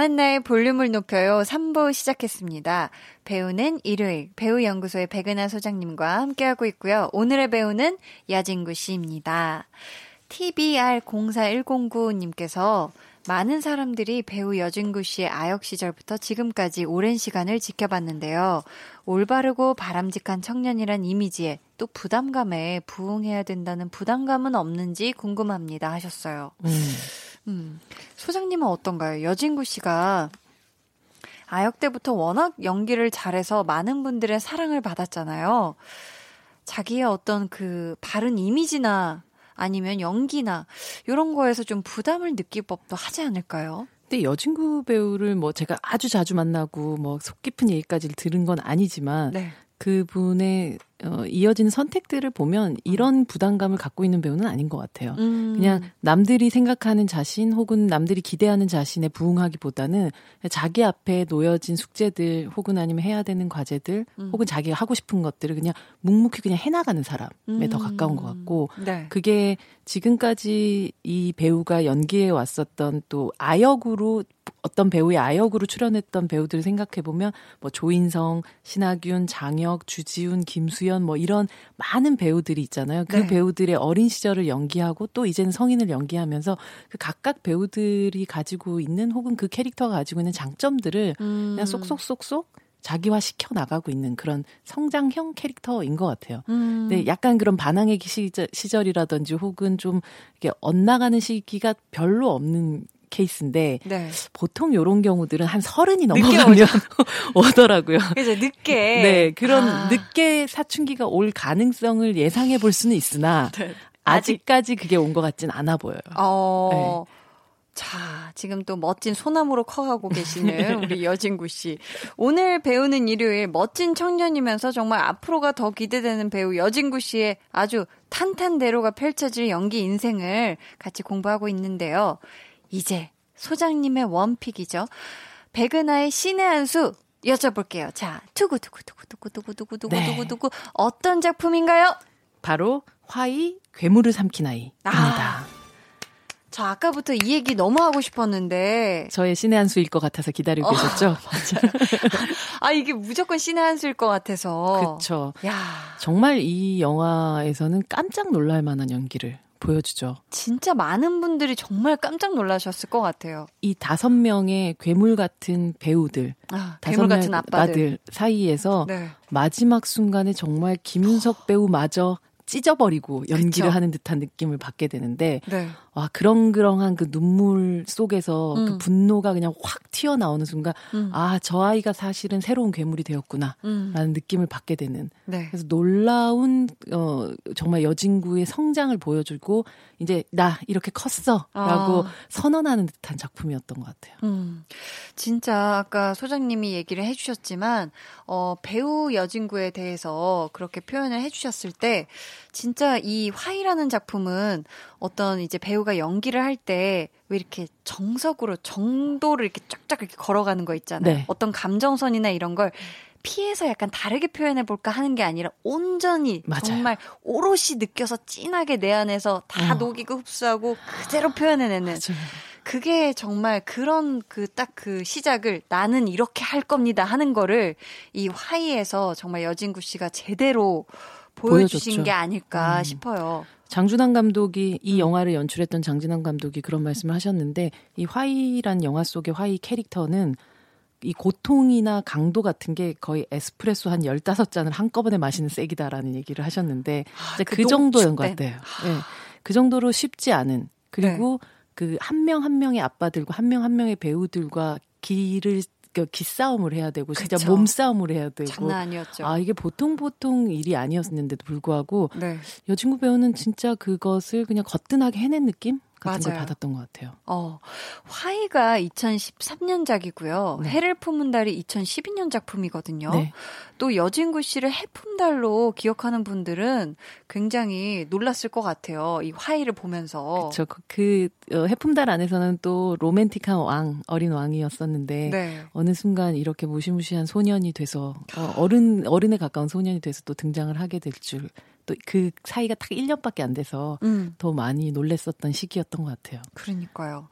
강한나의 볼륨을 높여요 3부 시작했습니다. 배우는 일요일 배우연구소의 백은하 소장님과 함께하고 있고요. 오늘의 배우는 야진구 씨입니다. TBR04109님께서 많은 사람들이 배우 여진구 씨의 아역 시절부터 지금까지 오랜 시간을 지켜봤는데요. 올바르고 바람직한 청년이란 이미지에 또 부담감에 부응해야 된다는 부담감은 없는지 궁금합니다 하셨어요. 음. 음. 소장님은 어떤가요? 여진구 씨가 아역 때부터 워낙 연기를 잘해서 많은 분들의 사랑을 받았잖아요. 자기의 어떤 그 바른 이미지나 아니면 연기나 이런 거에서 좀 부담을 느낄 법도 하지 않을까요? 근데 여진구 배우를 뭐 제가 아주 자주 만나고 뭐 속 깊은 얘기까지 들은 건 아니지만 네. 그분의 어, 이어지는 선택들을 보면 이런 부담감을 갖고 있는 배우는 아닌 것 같아요. 음. 그냥 남들이 생각하는 자신 혹은 남들이 기대하는 자신에 부응하기보다는 자기 앞에 놓여진 숙제들 혹은 아니면 해야 되는 과제들 음. 혹은 자기가 하고 싶은 것들을 그냥 묵묵히 그냥 해나가는 사람에 음. 더 가까운 것 같고 네. 그게 지금까지 이 배우가 연기해 왔었던 또 아역으로 어떤 배우의 아역으로 출연했던 배우들을 생각해 보면 뭐 조인성, 신하균, 장혁, 주지훈, 김수현 뭐 이런 많은 배우들이 있잖아요. 그 네. 배우들의 어린 시절을 연기하고 또 이제는 성인을 연기하면서 그 각각 배우들이 가지고 있는 혹은 그 캐릭터가 가지고 있는 장점들을 음. 그냥 쏙쏙쏙쏙 자기화 시켜 나가고 있는 그런 성장형 캐릭터인 것 같아요. 음. 근데 약간 그런 반항의 시절, 시절이라든지 혹은 좀 이렇게 엇나가는 시기가 별로 없는 케이스인데 네. 보통 요런 경우들은 한 서른이 넘어가면 오더라고요. 그래서 늦게. 네, 그런 아. 늦게 사춘기가 올 가능성을 예상해 볼 수는 있으나 네. 아직까지 그게 온 것 같진 않아 보여요. 어. 네. 자, 지금 또 멋진 소나무로 커가고 계시는 우리 여진구 씨. 오늘 배우는 일요일 멋진 청년이면서 정말 앞으로가 더 기대되는 배우 여진구 씨의 아주 탄탄대로가 펼쳐질 연기 인생을 같이 공부하고 있는데요. 이제 소장님의 원픽이죠. 백은하의 신의 한 수 여쭤볼게요. 자, 투구투구투구투구투구투구투구투구 네. 어떤 작품인가요? 바로 화이 괴물을 삼킨 아이입니다. 아. 저 아까부터 이 얘기 너무 하고 싶었는데 저의 신의 한 수일 것 같아서 기다리고 어, 계셨죠? 아 이게 무조건 신의 한 수일 것 같아서. 그렇죠. 정말 이 영화에서는 깜짝 놀랄 만한 연기를 보여주죠. 진짜 많은 분들이 정말 깜짝 놀라셨을 것 같아요. 이 다섯 명의 괴물 같은 배우들, 아, 괴물 같은 아빠들 사이에서 네. 마지막 순간에 정말 김윤석 배우마저 찢어버리고 연기를 그쵸. 하는 듯한 느낌을 받게 되는데 네. 와 그렁그렁한 그 눈물 속에서 그 음. 그 분노가 그냥 확 튀어나오는 순간 음. 아저 아이가 사실은 새로운 괴물이 되었구나라는 음. 느낌을 받게 되는 네. 그래서 놀라운 어 정말 여진구의 성장을 보여주고 이제 나 이렇게 컸어라고 아. 선언하는 듯한 작품이었던 것 같아요. 음. 진짜 아까 소장님이 얘기를 해주셨지만 어 배우 여진구에 대해서 그렇게 표현을 해주셨을 때 진짜 이 화이라는 작품은 어떤 이제 배우가 연기를 할 때 왜 이렇게 정석으로 정도를 이렇게 쫙쫙 이렇게 걸어가는 거 있잖아요. 네. 어떤 감정선이나 이런 걸 피해서 약간 다르게 표현해 볼까 하는 게 아니라 온전히 맞아요. 정말 오롯이 느껴서 진하게 내 안에서 다 어. 녹이고 흡수하고 그대로 표현해내는 맞아요. 그게 정말 그런 그 딱그 그 시작을 나는 이렇게 할 겁니다 하는 거를 이 화이에서 정말 여진구 씨가 제대로 보여주신 보여줬죠. 게 아닐까 음. 싶어요. 장준환 감독이 이 음. 영화를 연출했던 장준환 감독이 그런 말씀을 하셨는데 이 화이란 영화 속의 화이 캐릭터는 이 고통이나 강도 같은 게 거의 에스프레소 한 15잔을 한꺼번에 마시는 색이다라는 얘기를 하셨는데 아, 그, 그 정도인 것 같아요. 네. 그 정도로 쉽지 않은 그리고 네. 그한 명한 한 명의 아빠들과 한 명한 한 명의 배우들과 길을 그 기싸움을 해야 되고 진짜 그쵸. 몸싸움을 해야 되고 장난 아니었죠. 아 이게 보통 보통 일이 아니었는데도 불구하고 네. 여친구 배우는 진짜 그것을 그냥 거뜬하게 해낸 느낌? 같은 맞아요. 걸 받았던 것 같아요. 어, 화이가 2013년작이고요. 네. 해를 품은 달이 2012년 작품이거든요. 네. 또 여진구 씨를 해품달로 기억하는 분들은 굉장히 놀랐을 것 같아요. 이 화이를 보면서. 그렇죠. 그 어, 해품달 안에서는 또 로맨틱한 왕, 어린 왕이었었는데 네. 어느 순간 이렇게 무시무시한 소년이 돼서 어, 어른 어른에 가까운 소년이 돼서 또 등장을 하게 될 줄. 또 그 사이가 딱 1년밖에 안 돼서 음. 더 많이 놀랬었던 시기였던 것 같아요. 그러니까요.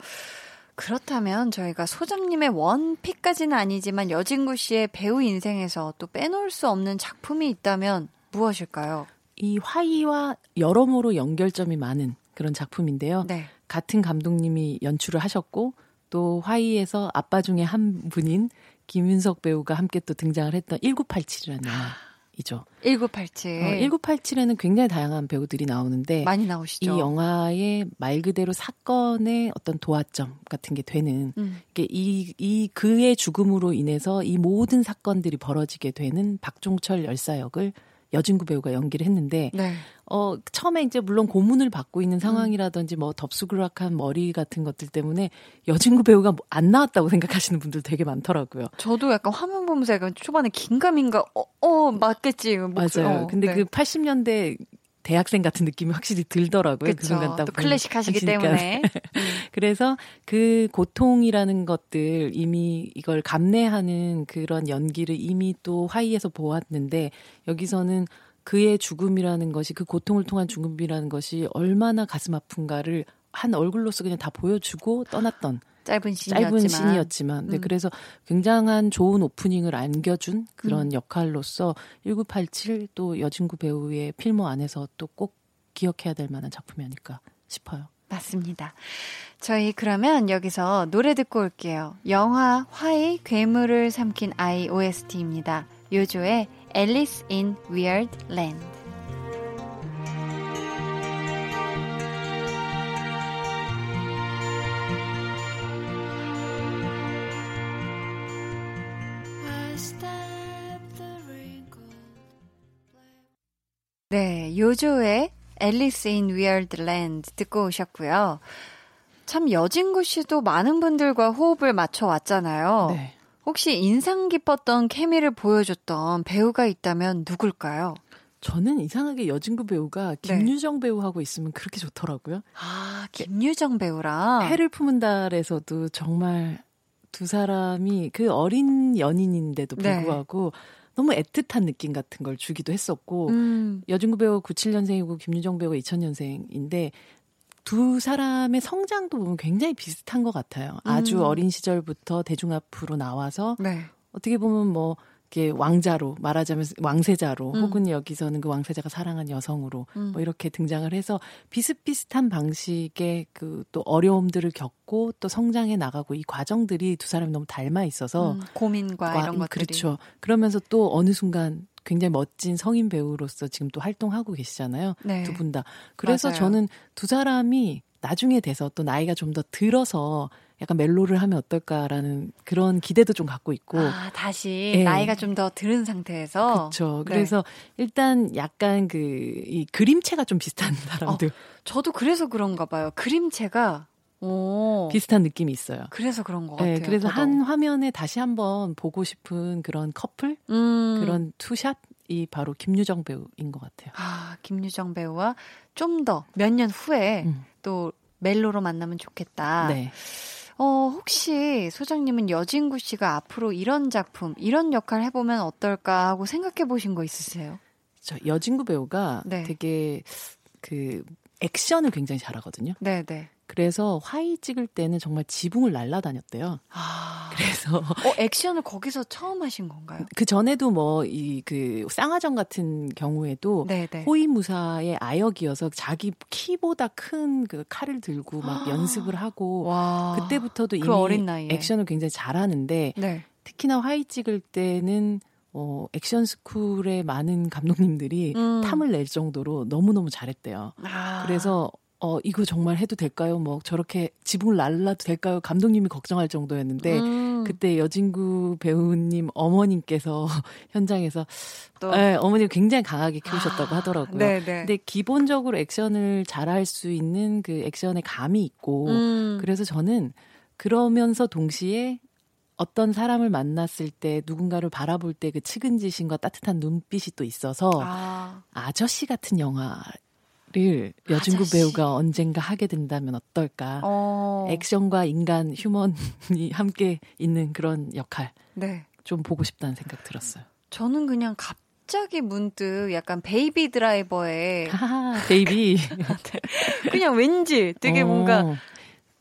그렇다면 저희가 소장님의 원픽까지는 아니지만 여진구 씨의 배우 인생에서 또 빼놓을 수 없는 작품이 있다면 무엇일까요? 이 화이와 여러모로 연결점이 많은 그런 작품인데요. 네. 같은 감독님이 연출을 하셨고 또 화이에서 아빠 중에 한 분인 김윤석 배우가 함께 또 등장을 했던 1987이라는 영화. 이죠. 1987. 어, 1987에는 굉장히 다양한 배우들이 나오는데 많이 나오시죠. 이 영화의 말 그대로 사건의 어떤 도화점 같은 게 되는 음. 이, 이 그의 죽음으로 인해서 이 모든 사건들이 벌어지게 되는 박종철 열사 역을 여진구 배우가 연기를 했는데 네. 어 처음에 이제 물론 고문을 받고 있는 상황이라든지 뭐 덥수그락한 머리 같은 것들 때문에 여진구 배우가 뭐안 나왔다고 생각하시는 분들 되게 많더라고요. 저도 약간 화면 보면서 약간 초반에 긴가민가 어, 어 맞겠지 목소리. 맞아요. 어, 근데 네. 그 80년대 대학생 같은 느낌이 확실히 들더라고요. 그쵸. 그 순간 딱. 또 클래식 하시기 때문에. 음. 그래서 그 고통이라는 것들 이미 이걸 감내하는 그런 연기를 이미 또 화이에서 보았는데 여기서는 그의 죽음이라는 것이 그 고통을 통한 죽음이라는 것이 얼마나 가슴 아픈가를 한 얼굴로서 그냥 다 보여주고 떠났던 짧은 씬이었지만, 짧은 씬이었지만 네, 음. 그래서 굉장한 좋은 오프닝을 안겨준 그런 음. 역할로서 1987 또 여진구 배우의 필모 안에서 또 꼭 기억해야 될 만한 작품이 아닐까 싶어요. 맞습니다. 저희 그러면 여기서 노래 듣고 올게요. 영화 화의 괴물을 삼킨 아이 OST입니다. 요조의 Alice in Weird Land. 네, 요조의 Alice in Weird Land 듣고 오셨고요. 참 여진구 씨도 많은 분들과 호흡을 맞춰 왔잖아요. 네. 혹시 인상 깊었던 케미를 보여줬던 배우가 있다면 누굴까요? 저는 이상하게 여진구 배우가 네. 김유정 네. 배우하고 있으면 그렇게 좋더라고요. 아, 김유정 배우랑 해를 품은 달에서도 정말 두 사람이 그 어린 연인인데도 네. 불구하고 네. 너무 애틋한 느낌 같은 걸 주기도 했었고 음. 여진구 배우 97년생이고 김유정 배우가 2000년생인데 두 사람의 성장도 보면 굉장히 비슷한 것 같아요. 아주 음. 어린 시절부터 대중 앞으로 나와서 네. 어떻게 보면 뭐 이렇게 왕자로 말하자면 왕세자로 음. 혹은 여기서는 그 왕세자가 사랑한 여성으로 음. 뭐 이렇게 등장을 해서 비슷비슷한 방식의 그 또 어려움들을 겪고 또 성장해 나가고 이 과정들이 두 사람이 너무 닮아 있어서 음, 고민과 과, 이런 것들이 그렇죠. 그러면서 또 어느 순간 굉장히 멋진 성인 배우로서 지금 또 활동하고 계시잖아요. 네. 두분 다. 그래서 맞아요. 저는 두 사람이 나중에 돼서 또 나이가 좀 더 들어서 약간 멜로를 하면 어떨까라는 그런 기대도 좀 갖고 있고. 아, 다시 네. 나이가 좀 더 들은 상태에서. 그렇죠. 그래서 네. 일단 약간 그 이 그림체가 좀 비슷한 사람들. 어, 저도 그래서 그런가 봐요. 그림체가 오. 비슷한 느낌이 있어요. 그래서 그런 것 네, 같아요. 네, 그래서 저도. 한 화면에 다시 한번 보고 싶은 그런 커플, 음. 그런 two shot 이 바로 김유정 배우인 것 같아요. 아, 김유정 배우와 좀 더 몇 년 후에 음. 또 멜로로 만나면 좋겠다. 네. 어, 혹시 소장님은 여진구 씨가 앞으로 이런 작품, 이런 역할 해보면 어떨까 하고 생각해 보신 거 있으세요? 저 여진구 배우가 네. 되게 그 액션을 굉장히 잘하거든요. 네, 네. 그래서 화이 찍을 때는 정말 지붕을 날라다녔대요. 아. 그래서 어 액션을 거기서 처음 하신 건가요? 그 전에도 뭐 이 그 쌍화전 같은 경우에도 네네. 호위무사의 아역이어서 자기 키보다 큰 그 칼을 들고 막 아. 연습을 하고 와. 그때부터도 그 이미 어린 나이에. 액션을 굉장히 잘하는데 네. 특히나 화이 찍을 때는 어, 액션 스쿨의 많은 감독님들이 음. 탐을 낼 정도로 너무너무 잘했대요. 아. 그래서 어, 이거 정말 해도 될까요? 뭐, 저렇게 지붕을 날라도 될까요? 감독님이 걱정할 정도였는데, 음. 그때 여진구 배우님 어머님께서 현장에서, 또. 네, 어머니를 굉장히 강하게 키우셨다고 아, 하더라고요. 네네. 근데 기본적으로 액션을 잘할 수 있는 그 액션의 감이 있고, 음. 그래서 저는 그러면서 동시에 어떤 사람을 만났을 때 누군가를 바라볼 때 그 측은지심과 따뜻한 눈빛이 또 있어서 아. 아저씨 같은 영화 를 여진구 아저씨. 배우가 언젠가 하게 된다면 어떨까? 어. 액션과 인간 human이 함께 있는 그런 역할. 네. 좀 보고 싶다는 생각 들었어요. 저는 그냥 갑자기 문득 약간 Baby Driver의 아, Baby 네. 그냥 왠지 되게 어. 뭔가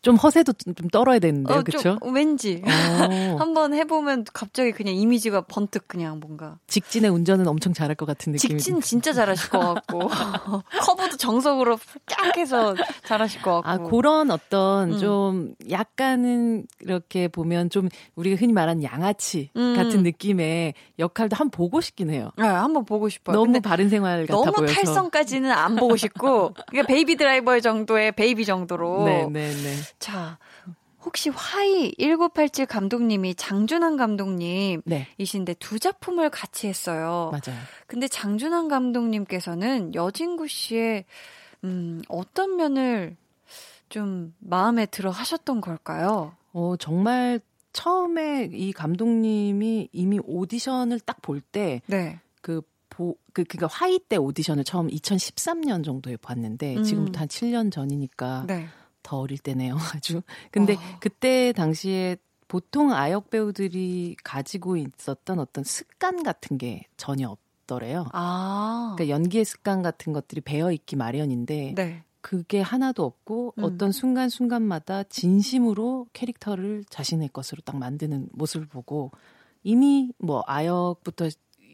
좀 허세도 좀 떨어야 되는데요, 어, 그렇죠? 왠지 어. 한번 해보면 갑자기 그냥 이미지가 번뜩 그냥 뭔가 직진의 운전은 엄청 잘할 것 같은 느낌이. 직진 진짜 잘하실 것 같고 커브도 정석으로 쫙 해서 잘하실 것 같고. 아 그런 어떤 음. 좀 약간은 이렇게 보면 좀 우리가 흔히 말하는 양아치 음. 같은 느낌의 역할도 한번 보고 싶긴 해요. 네, 한번 보고 싶어요. 너무 바른 생활 같아 너무 보여서. 탈성까지는 안 보고 싶고 그러니까 Baby Driver 정도의 Baby 정도로. 네, 네, 네. 자, 혹시 화이 1987 감독님이 장준환 감독님이신데 네. 두 작품을 같이 했어요. 맞아요. 근데 장준환 감독님께서는 여진구 씨의 음, 어떤 면을 좀 마음에 들어 하셨던 걸까요? 어, 정말 처음에 이 감독님이 이미 오디션을 딱 볼 때, 네. 그, 보, 그, 그니까 화이 때 오디션을 처음 2013년 정도에 봤는데, 음. 지금부터 한 7년 전이니까, 네. 더 어릴 때네요, 아주. 근데 어. 그때 당시에 보통 아역 배우들이 가지고 있었던 어떤 습관 같은 게 전혀 없더래요. 아. 그러니까 연기의 습관 같은 것들이 배어 있기 마련인데 네. 그게 하나도 없고 음. 어떤 순간 순간마다 진심으로 캐릭터를 자신의 것으로 딱 만드는 모습을 보고 이미 뭐 아역부터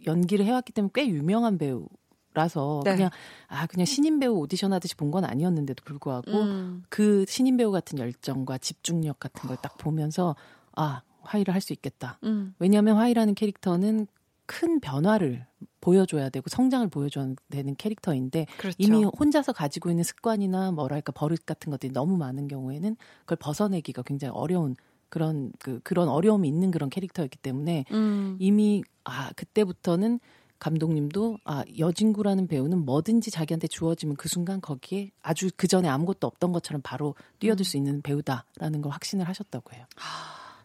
연기를 해왔기 때문에 꽤 유명한 배우 라서 네. 그냥 아 그냥 신인 배우 오디션 하듯이 본 건 아니었는데도 불구하고 음. 그 신인 배우 같은 열정과 집중력 같은 걸 딱 보면서 아 화이를 할 수 있겠다. 음. 왜냐하면 화이라는 캐릭터는 큰 변화를 보여줘야 되고 성장을 보여줘야 되는 캐릭터인데 그렇죠. 이미 혼자서 가지고 있는 습관이나 뭐랄까 버릇 같은 것들이 너무 많은 경우에는 그걸 벗어내기가 굉장히 어려운 그런 그 그런 어려움이 있는 그런 캐릭터였기 때문에 음. 이미 아 그때부터는 감독님도 아 여진구라는 배우는 뭐든지 자기한테 주어지면 그 순간 거기에 아주 그 전에 아무것도 없던 것처럼 바로 뛰어들 수 있는 배우다라는 걸 확신을 하셨다고 해요. 아,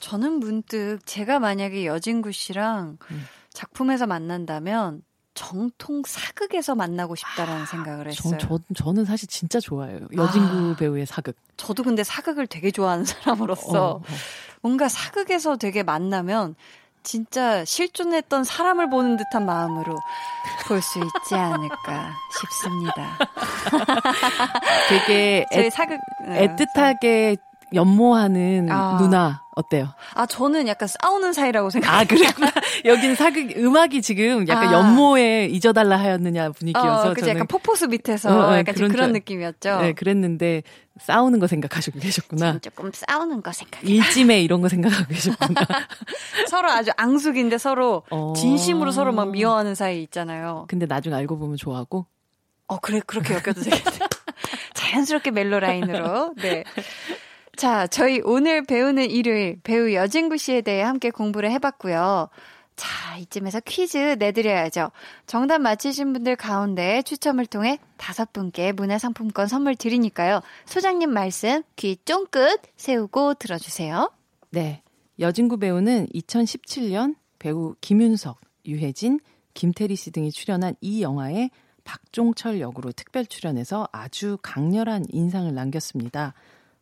저는 문득 제가 만약에 여진구 씨랑 음. 작품에서 만난다면 정통 사극에서 만나고 싶다라는 아, 생각을 했어요. 저, 저, 저 는 사실 진짜 좋아해요. 여진구 아, 배우의 사극. 저도 근데 사극을 되게 좋아하는 사람으로서 어, 어. 뭔가 사극에서 되게 만나면 진짜 실존했던 사람을 보는 듯한 마음으로 볼 수 있지 않을까 싶습니다. 되게 애, 사극, 네, 애틋하게 연모하는 아. 누나 어때요? 아 저는 약간 싸우는 사이라고 생각해요. 아 그랬구나. 여기는 사극 음악이 지금 약간 아. 연모에 잊어달라 하였느냐 분위기여서 어, 그치, 약간 포포스 밑에서 어, 어, 약간 그런, 그런 느낌이었죠. 네, 그랬는데 싸우는 거 생각하시고 계셨구나. 조금 싸우는 거 생각. 일찜에 이런 거 생각하고 계셨구나. 서로 아주 앙숙인데 서로 어. 진심으로 서로 막 미워하는 사이 있잖아요. 근데 나중 알고 보면 좋아하고. 어 그래 그렇게 엮여도 되겠네. 자연스럽게 멜로 라인으로. 네. 자, 저희 오늘 배우는 일요일 배우 여진구 씨에 대해 함께 공부를 해봤고요. 자, 이쯤에서 퀴즈 내드려야죠. 정답 맞히신 분들 가운데 추첨을 통해 다섯 분께 문화상품권 선물 드리니까요. 소장님 말씀 귀 쫑긋 세우고 들어주세요. 네. 여진구 배우는 2017년 배우 김윤석, 유혜진, 김태리 씨 등이 출연한 이 영화에 박종철 역으로 특별 출연해서 아주 강렬한 인상을 남겼습니다.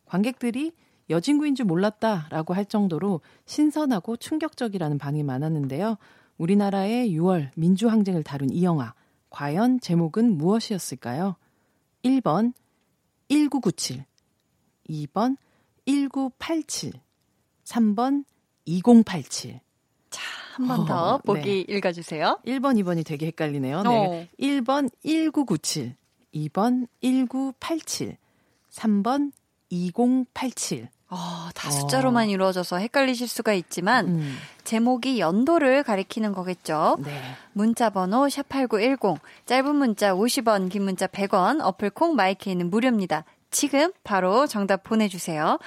관객들이 여진구인 줄 몰랐다라고 할 정도로 신선하고 충격적이라는 반응이 많았는데요. 우리나라의 6월 민주항쟁을 다룬 이 영화, 과연 제목은 무엇이었을까요? 1번 1997, 2번 1987, 3번 2087. 자, 한 번더 어, 보기 네. 읽어주세요. 1번, 2번이 되게 헷갈리네요. 네. 1번 1997, 2번 1987, 3번 2087. 어, 다 숫자로만 어. 이루어져서 헷갈리실 수가 있지만 음. 제목이 연도를 가리키는 거겠죠. 네. 문자 번호 샵8910 짧은 문자 50원, 긴 문자 100원, 어플 콩 마이케이는 무료입니다. 지금 바로 정답 보내 주세요.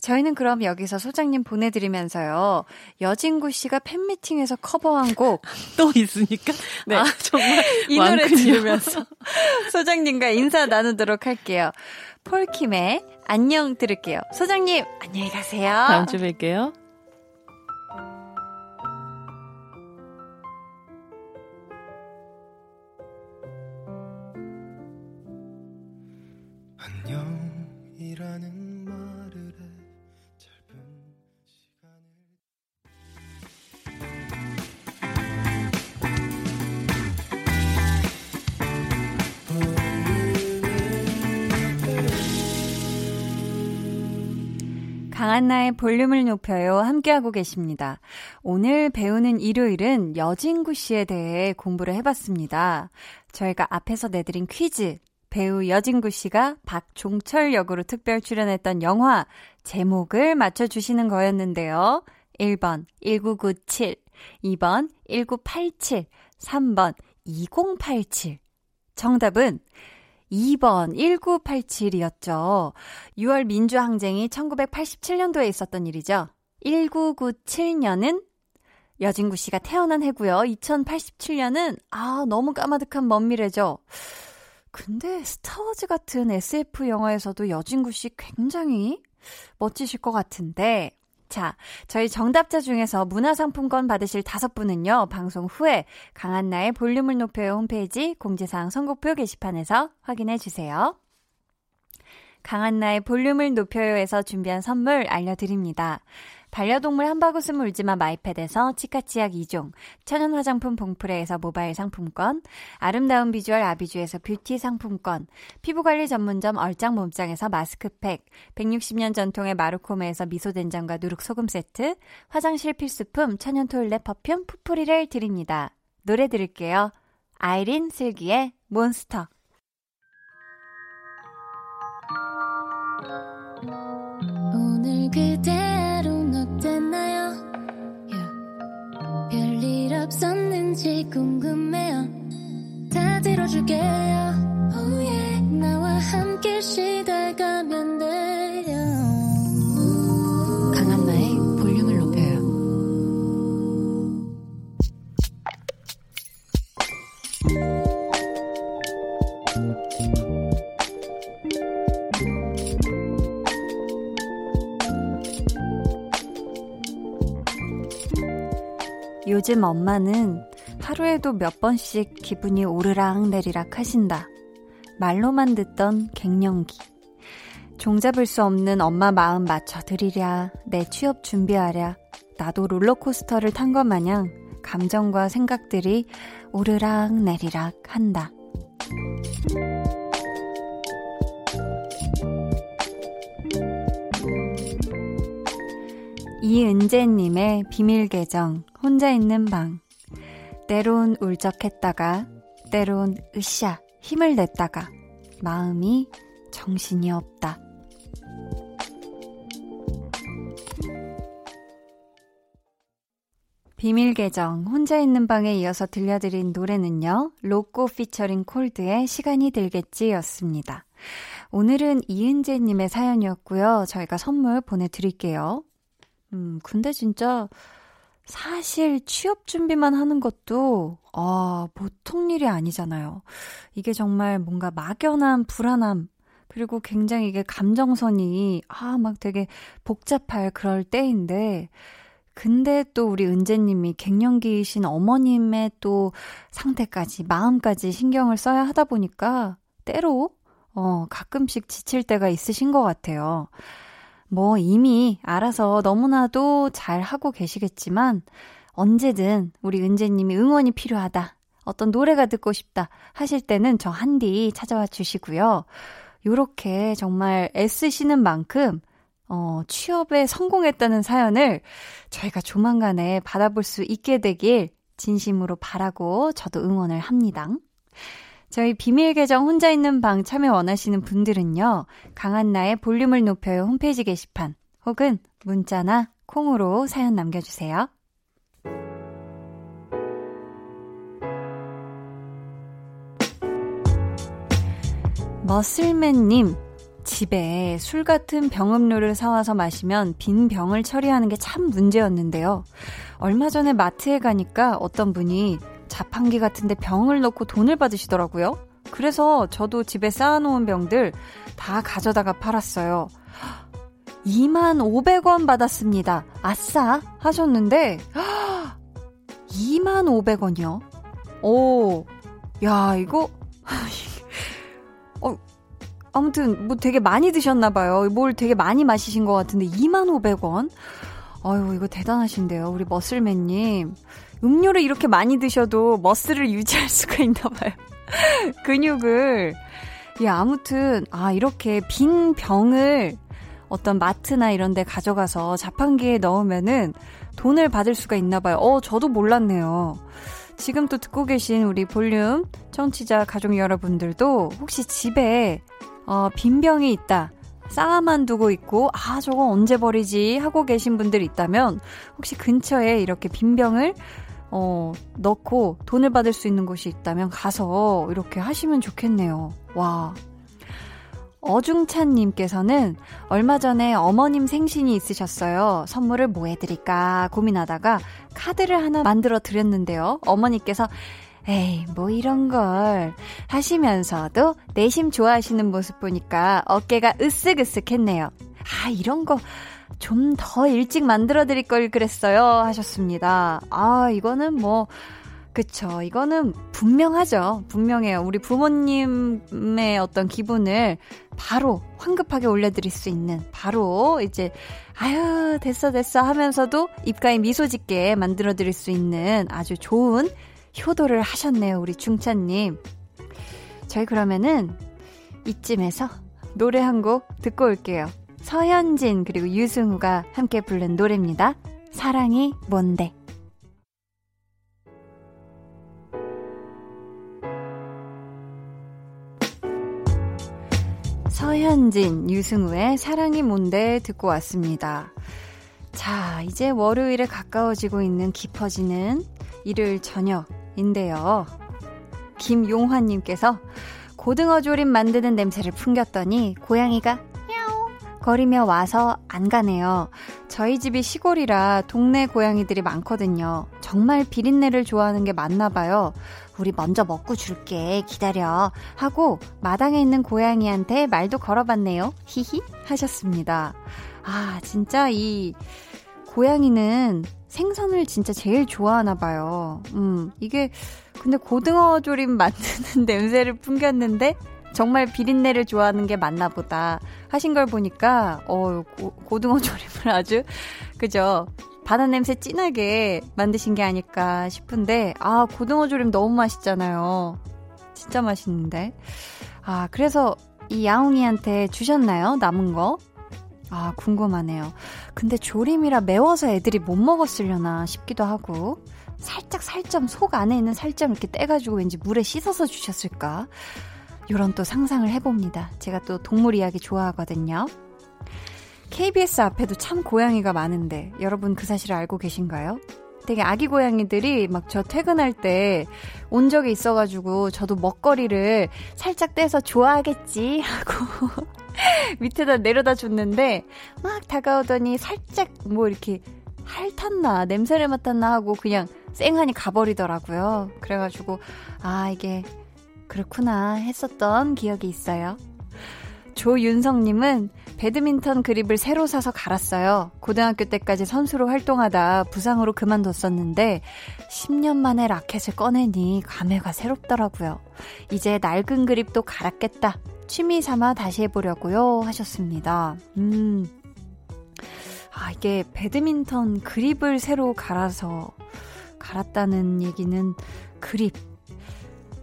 저희는 그럼 여기서 소장님 보내드리면서요. 여진구 씨가 팬미팅에서 커버한 곡. 또 있으니까? 네. 아, 정말. 이. 노래 들으면서 소장님과 인사 나누도록 할게요. 폴킴의 안녕 들을게요. 소장님, 안녕히 가세요. 다음 주 뵐게요. 강한나의 볼륨을 높여요. 함께하고 계십니다. 오늘 배우는 일요일은 여진구 씨에 대해 공부를 해봤습니다. 저희가 앞에서 내드린 퀴즈. 배우 여진구 씨가 박종철 역으로 특별 출연했던 영화 제목을 맞춰주시는 거였는데요. 1번 1997, 2번 1987, 3번 2087. 정답은 2번 1987이었죠. 6월 민주항쟁이 1987년도에 있었던 일이죠. 1997년은 여진구 씨가 태어난 해고요. 2087년은 아 너무 까마득한 먼 미래죠. 근데 스타워즈 같은 SF 영화에서도 여진구 씨 굉장히 멋지실 것 같은데 자, 저희 정답자 중에서 문화상품권 받으실 다섯 분은요, 방송 후에 강한나의 볼륨을 높여요 홈페이지 공지사항 선곡표 게시판에서 확인해 주세요. 강한나의 볼륨을 높여요에서 준비한 선물 알려드립니다. 반려동물 한바구음 울지마 마이펫에서 치카치약 2종, 천연 화장품 봉프레에서 모바일 상품권, 아름다운 비주얼 아비주에서 뷰티 상품권, 피부관리 전문점 얼짱 몸짱에서 마스크팩, 160년 전통의 마루코메에서 미소된장과 누룩소금 세트, 화장실 필수품 천연 토일렛 퍼퓸 푸프리를 드립니다. 노래 들을게요. 아이린 슬기의 몬스터. 들어줄게요 oh yeah. 나와 함께 시달가면 돼요 강한나의 볼륨을 높여요 요즘 엄마는 하루에도 몇 번씩 기분이 오르락 내리락 하신다. 말로만 듣던 갱년기. 종잡을 수 없는 엄마 마음 맞춰드리랴, 내 취업 준비하랴, 나도 롤러코스터를 탄 것 마냥 감정과 생각들이 오르락 내리락 한다. 이은재님의 비밀 계정, 혼자 있는 방. 때론 울적했다가, 때론 으쌰, 힘을 냈다가, 마음이 정신이 없다. 비밀 계정 혼자 있는 방에 이어서 들려드린 노래는요. 로꼬 피처링 콜드의 시간이 들겠지였습니다. 오늘은 이은재 님의 사연이었고요. 저희가 선물 보내 드릴게요. 음, 근데 진짜 사실 취업 준비만 하는 것도 아, 보통 일이 아니잖아요. 이게 정말 뭔가 막연한 불안함 그리고 굉장히 이게 감정선이 아, 막 되게 복잡할 그럴 때인데 근데 또 우리 은재님이 갱년기이신 어머님의 또 상태까지, 마음까지 신경을 써야 하다 보니까 때로, 어, 가끔씩 지칠 때가 있으신 것 같아요. 뭐 이미 알아서 너무나도 잘 하고 계시겠지만 언제든 우리 은재님이 응원이 필요하다. 어떤 노래가 듣고 싶다 하실 때는 저 한디 찾아와 주시고요. 요렇게 정말 애쓰시는 만큼 어, 취업에 성공했다는 사연을 저희가 조만간에 받아볼 수 있게 되길 진심으로 바라고 저도 응원을 합니다. 저희 비밀 계정 혼자 있는 방 참여 원하시는 분들은요, 강한나의 볼륨을 높여요 홈페이지 게시판 혹은 문자나 콩으로 사연 남겨주세요. 머슬맨님, 집에 술 같은 병음료를 사와서 마시면 빈 병을 처리하는 게 참 문제였는데요. 얼마 전에 마트에 가니까 어떤 분이 자판기 같은데 병을 넣고 돈을 받으시더라고요. 그래서 저도 집에 쌓아놓은 병들 다 가져다가 팔았어요. 2만 500원 받았습니다. 아싸! 하셨는데, 2만 500원이요? 오, 야, 이거, 어, 아무튼 뭐 되게 많이 드셨나봐요. 뭘 되게 많이 마시신 것 같은데 25,500원? 아유, 이거 대단하신데요. 우리 머슬맨님. 음료를 이렇게 많이 드셔도 머슬을 유지할 수가 있나 봐요. 근육을. 예, 아무튼, 아, 이렇게 빈 병을 어떤 마트나 이런 데 가져가서 자판기에 넣으면은 돈을 받을 수가 있나 봐요. 어, 저도 몰랐네요. 지금 또 듣고 계신 우리 볼륨 청취자 가족 여러분들도 혹시 집에 어, 빈 병이 있다. 쌓아만 두고 있고, 아, 저거 언제 버리지? 하고 계신 분들 있다면, 혹시 근처에 이렇게 빈병을, 어, 넣고 돈을 받을 수 있는 곳이 있다면 가서 이렇게 하시면 좋겠네요. 와. 어중찬님께서는 얼마 전에 어머님 생신이 있으셨어요. 선물을 뭐 해드릴까 고민하다가 카드를 하나 만들어 드렸는데요. 어머니께서 에이, 뭐 이런 걸 하시면서도 내심 좋아하시는 모습 보니까 어깨가 으쓱으쓱 했네요. 아, 이런 거 좀 더 일찍 만들어 드릴 걸 그랬어요. 하셨습니다. 아, 이거는 뭐, 그쵸. 이거는 분명하죠. 분명해요. 우리 부모님의 어떤 기분을 바로 황급하게 올려드릴 수 있는, 바로 이제, 아유, 됐어, 됐어 하면서도 입가에 미소 짓게 만들어 드릴 수 있는 아주 좋은 효도를 하셨네요, 우리 중찬님. 저희 그러면은 이쯤에서 노래 한 곡 듣고 올게요. 서현진 그리고 유승우가 함께 부른 노래입니다. 사랑이 뭔데? 서현진, 유승우의 사랑이 뭔데 듣고 왔습니다. 자, 이제 월요일에 가까워지고 있는 깊어지는 일요일 저녁 인데요. 김용환님께서 고등어 조림 만드는 냄새를 풍겼더니 고양이가 거리며 와서 안 가네요. 저희 집이 시골이라 동네 고양이들이 많거든요. 정말 비린내를 좋아하는 게 맞나 봐요. 우리 먼저 먹고 줄게. 기다려. 하고 마당에 있는 고양이한테 말도 걸어봤네요. 히히 하셨습니다. 아, 진짜 이 고양이는 생선을 진짜 제일 좋아하나 봐요. 음, 이게 근데 고등어 조림 만드는 냄새를 풍겼는데 정말 비린내를 좋아하는 게 맞나 보다 하신 걸 보니까 어 고, 등어 조림을 아주 그죠? 바다 냄새 진하게 만드신 게 아닐까 싶은데 아 고등어 조림 너무 맛있잖아요. 진짜 맛있는데. 아 그래서 이 야옹이한테 주셨나요? 남은 거? 아 궁금하네요. 근데 조림이라 매워서 애들이 못 먹었으려나 싶기도 하고 살짝 살점 속 안에 있는 살점 이렇게 떼가지고 왠지 물에 씻어서 주셨을까 요런 또 상상을 해봅니다. 제가 또 동물 이야기 좋아하거든요. KBS 앞에도 참 고양이가 많은데 여러분 그 사실을 알고 계신가요? 되게 아기 고양이들이 막 저 퇴근할 때 온 적이 있어가지고 저도 먹거리를 살짝 떼서 좋아하겠지 하고 밑에다 내려다 줬는데 막 다가오더니 살짝 뭐 이렇게 핥았나 냄새를 맡았나 하고 그냥 쌩하니 가버리더라고요. 그래가지고 아 이게 그렇구나 했었던 기억이 있어요. 조윤성님은 배드민턴 그립을 새로 사서 갈았어요. 고등학교 때까지 선수로 활동하다 부상으로 그만뒀었는데 10년 만에 라켓을 꺼내니 감회가 새롭더라고요. 이제 낡은 그립도 갈았겠다. 취미 삼아 다시 해보려고요. 하셨습니다. 음. 아, 이게 배드민턴 그립을 새로 갈아서 갈았다는 얘기는 그립.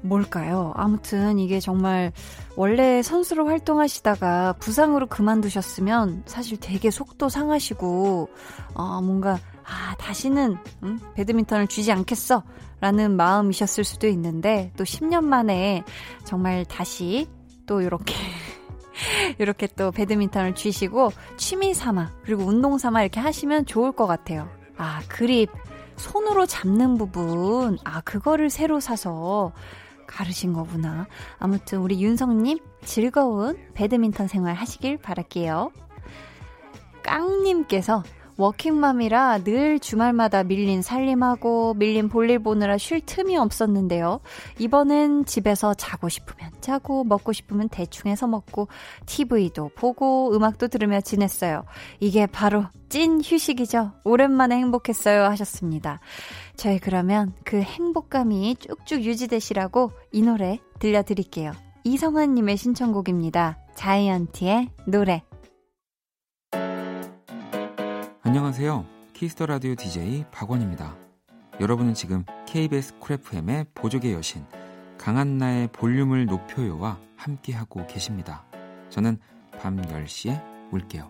뭘까요? 아무튼 이게 정말 원래 선수로 활동하시다가 부상으로 그만두셨으면 사실 되게 속도 상하시고 어, 뭔가 아 다시는 응? 배드민턴을 쥐지 않겠어 라는 마음이셨을 수도 있는데 또 10년 만에 정말 다시 또 이렇게 이렇게 또 배드민턴을 쥐시고 취미 삼아 그리고 운동 삼아 이렇게 하시면 좋을 것 같아요. 아 그립 손으로 잡는 부분 아 그거를 새로 사서 가르신 거구나. 아무튼 우리 윤성님 즐거운 배드민턴 생활 하시길 바랄게요. 깡님께서 워킹맘이라 늘 주말마다 밀린 살림하고 밀린 볼일 보느라 쉴 틈이 없었는데요. 이번엔 집에서 자고 싶으면 자고 먹고 싶으면 대충 해서 먹고 TV도 보고 음악도 들으며 지냈어요. 이게 바로 찐 휴식이죠. 오랜만에 행복했어요 하셨습니다. 저희 그러면 그 행복감이 쭉쭉 유지되시라고 이 노래 들려드릴게요. 이성환님의 신청곡입니다. 자이언티의 노래. 안녕하세요. Kiss the Radio DJ 박원입니다. 여러분은 지금 KBS Cool FM의 보조개 여신 강한나의 볼륨을 높여요와 함께하고 계십니다. 저는 밤 10시에 올게요.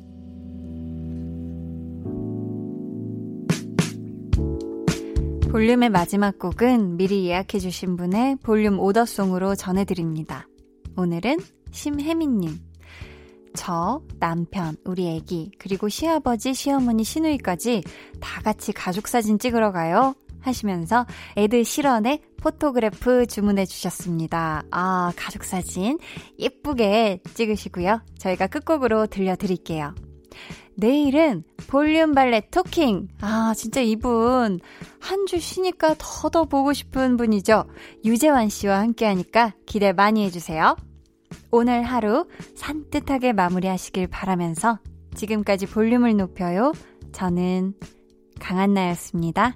볼륨의 마지막 곡은 미리 예약해주신 분의 볼륨 오더송으로 전해드립니다. 오늘은 심혜민님. 저, 남편, 우리 애기, 그리고 시아버지, 시어머니, 시누이까지 다 같이 가족 사진 찍으러 가요. 하시면서 에드 시런의 Photograph 주문해 주셨습니다. 아, 가족 사진 예쁘게 찍으시고요. 저희가 끝곡으로 들려드릴게요. 내일은 볼륨 발레 talking. 아, 진짜 이분 한 주 쉬니까 더더 보고 싶은 분이죠. 유재환 씨와 함께 하니까 기대 많이 해주세요. 오늘 하루 산뜻하게 마무리하시길 바라면서 지금까지 볼륨을 높여요. 저는 강한나였습니다.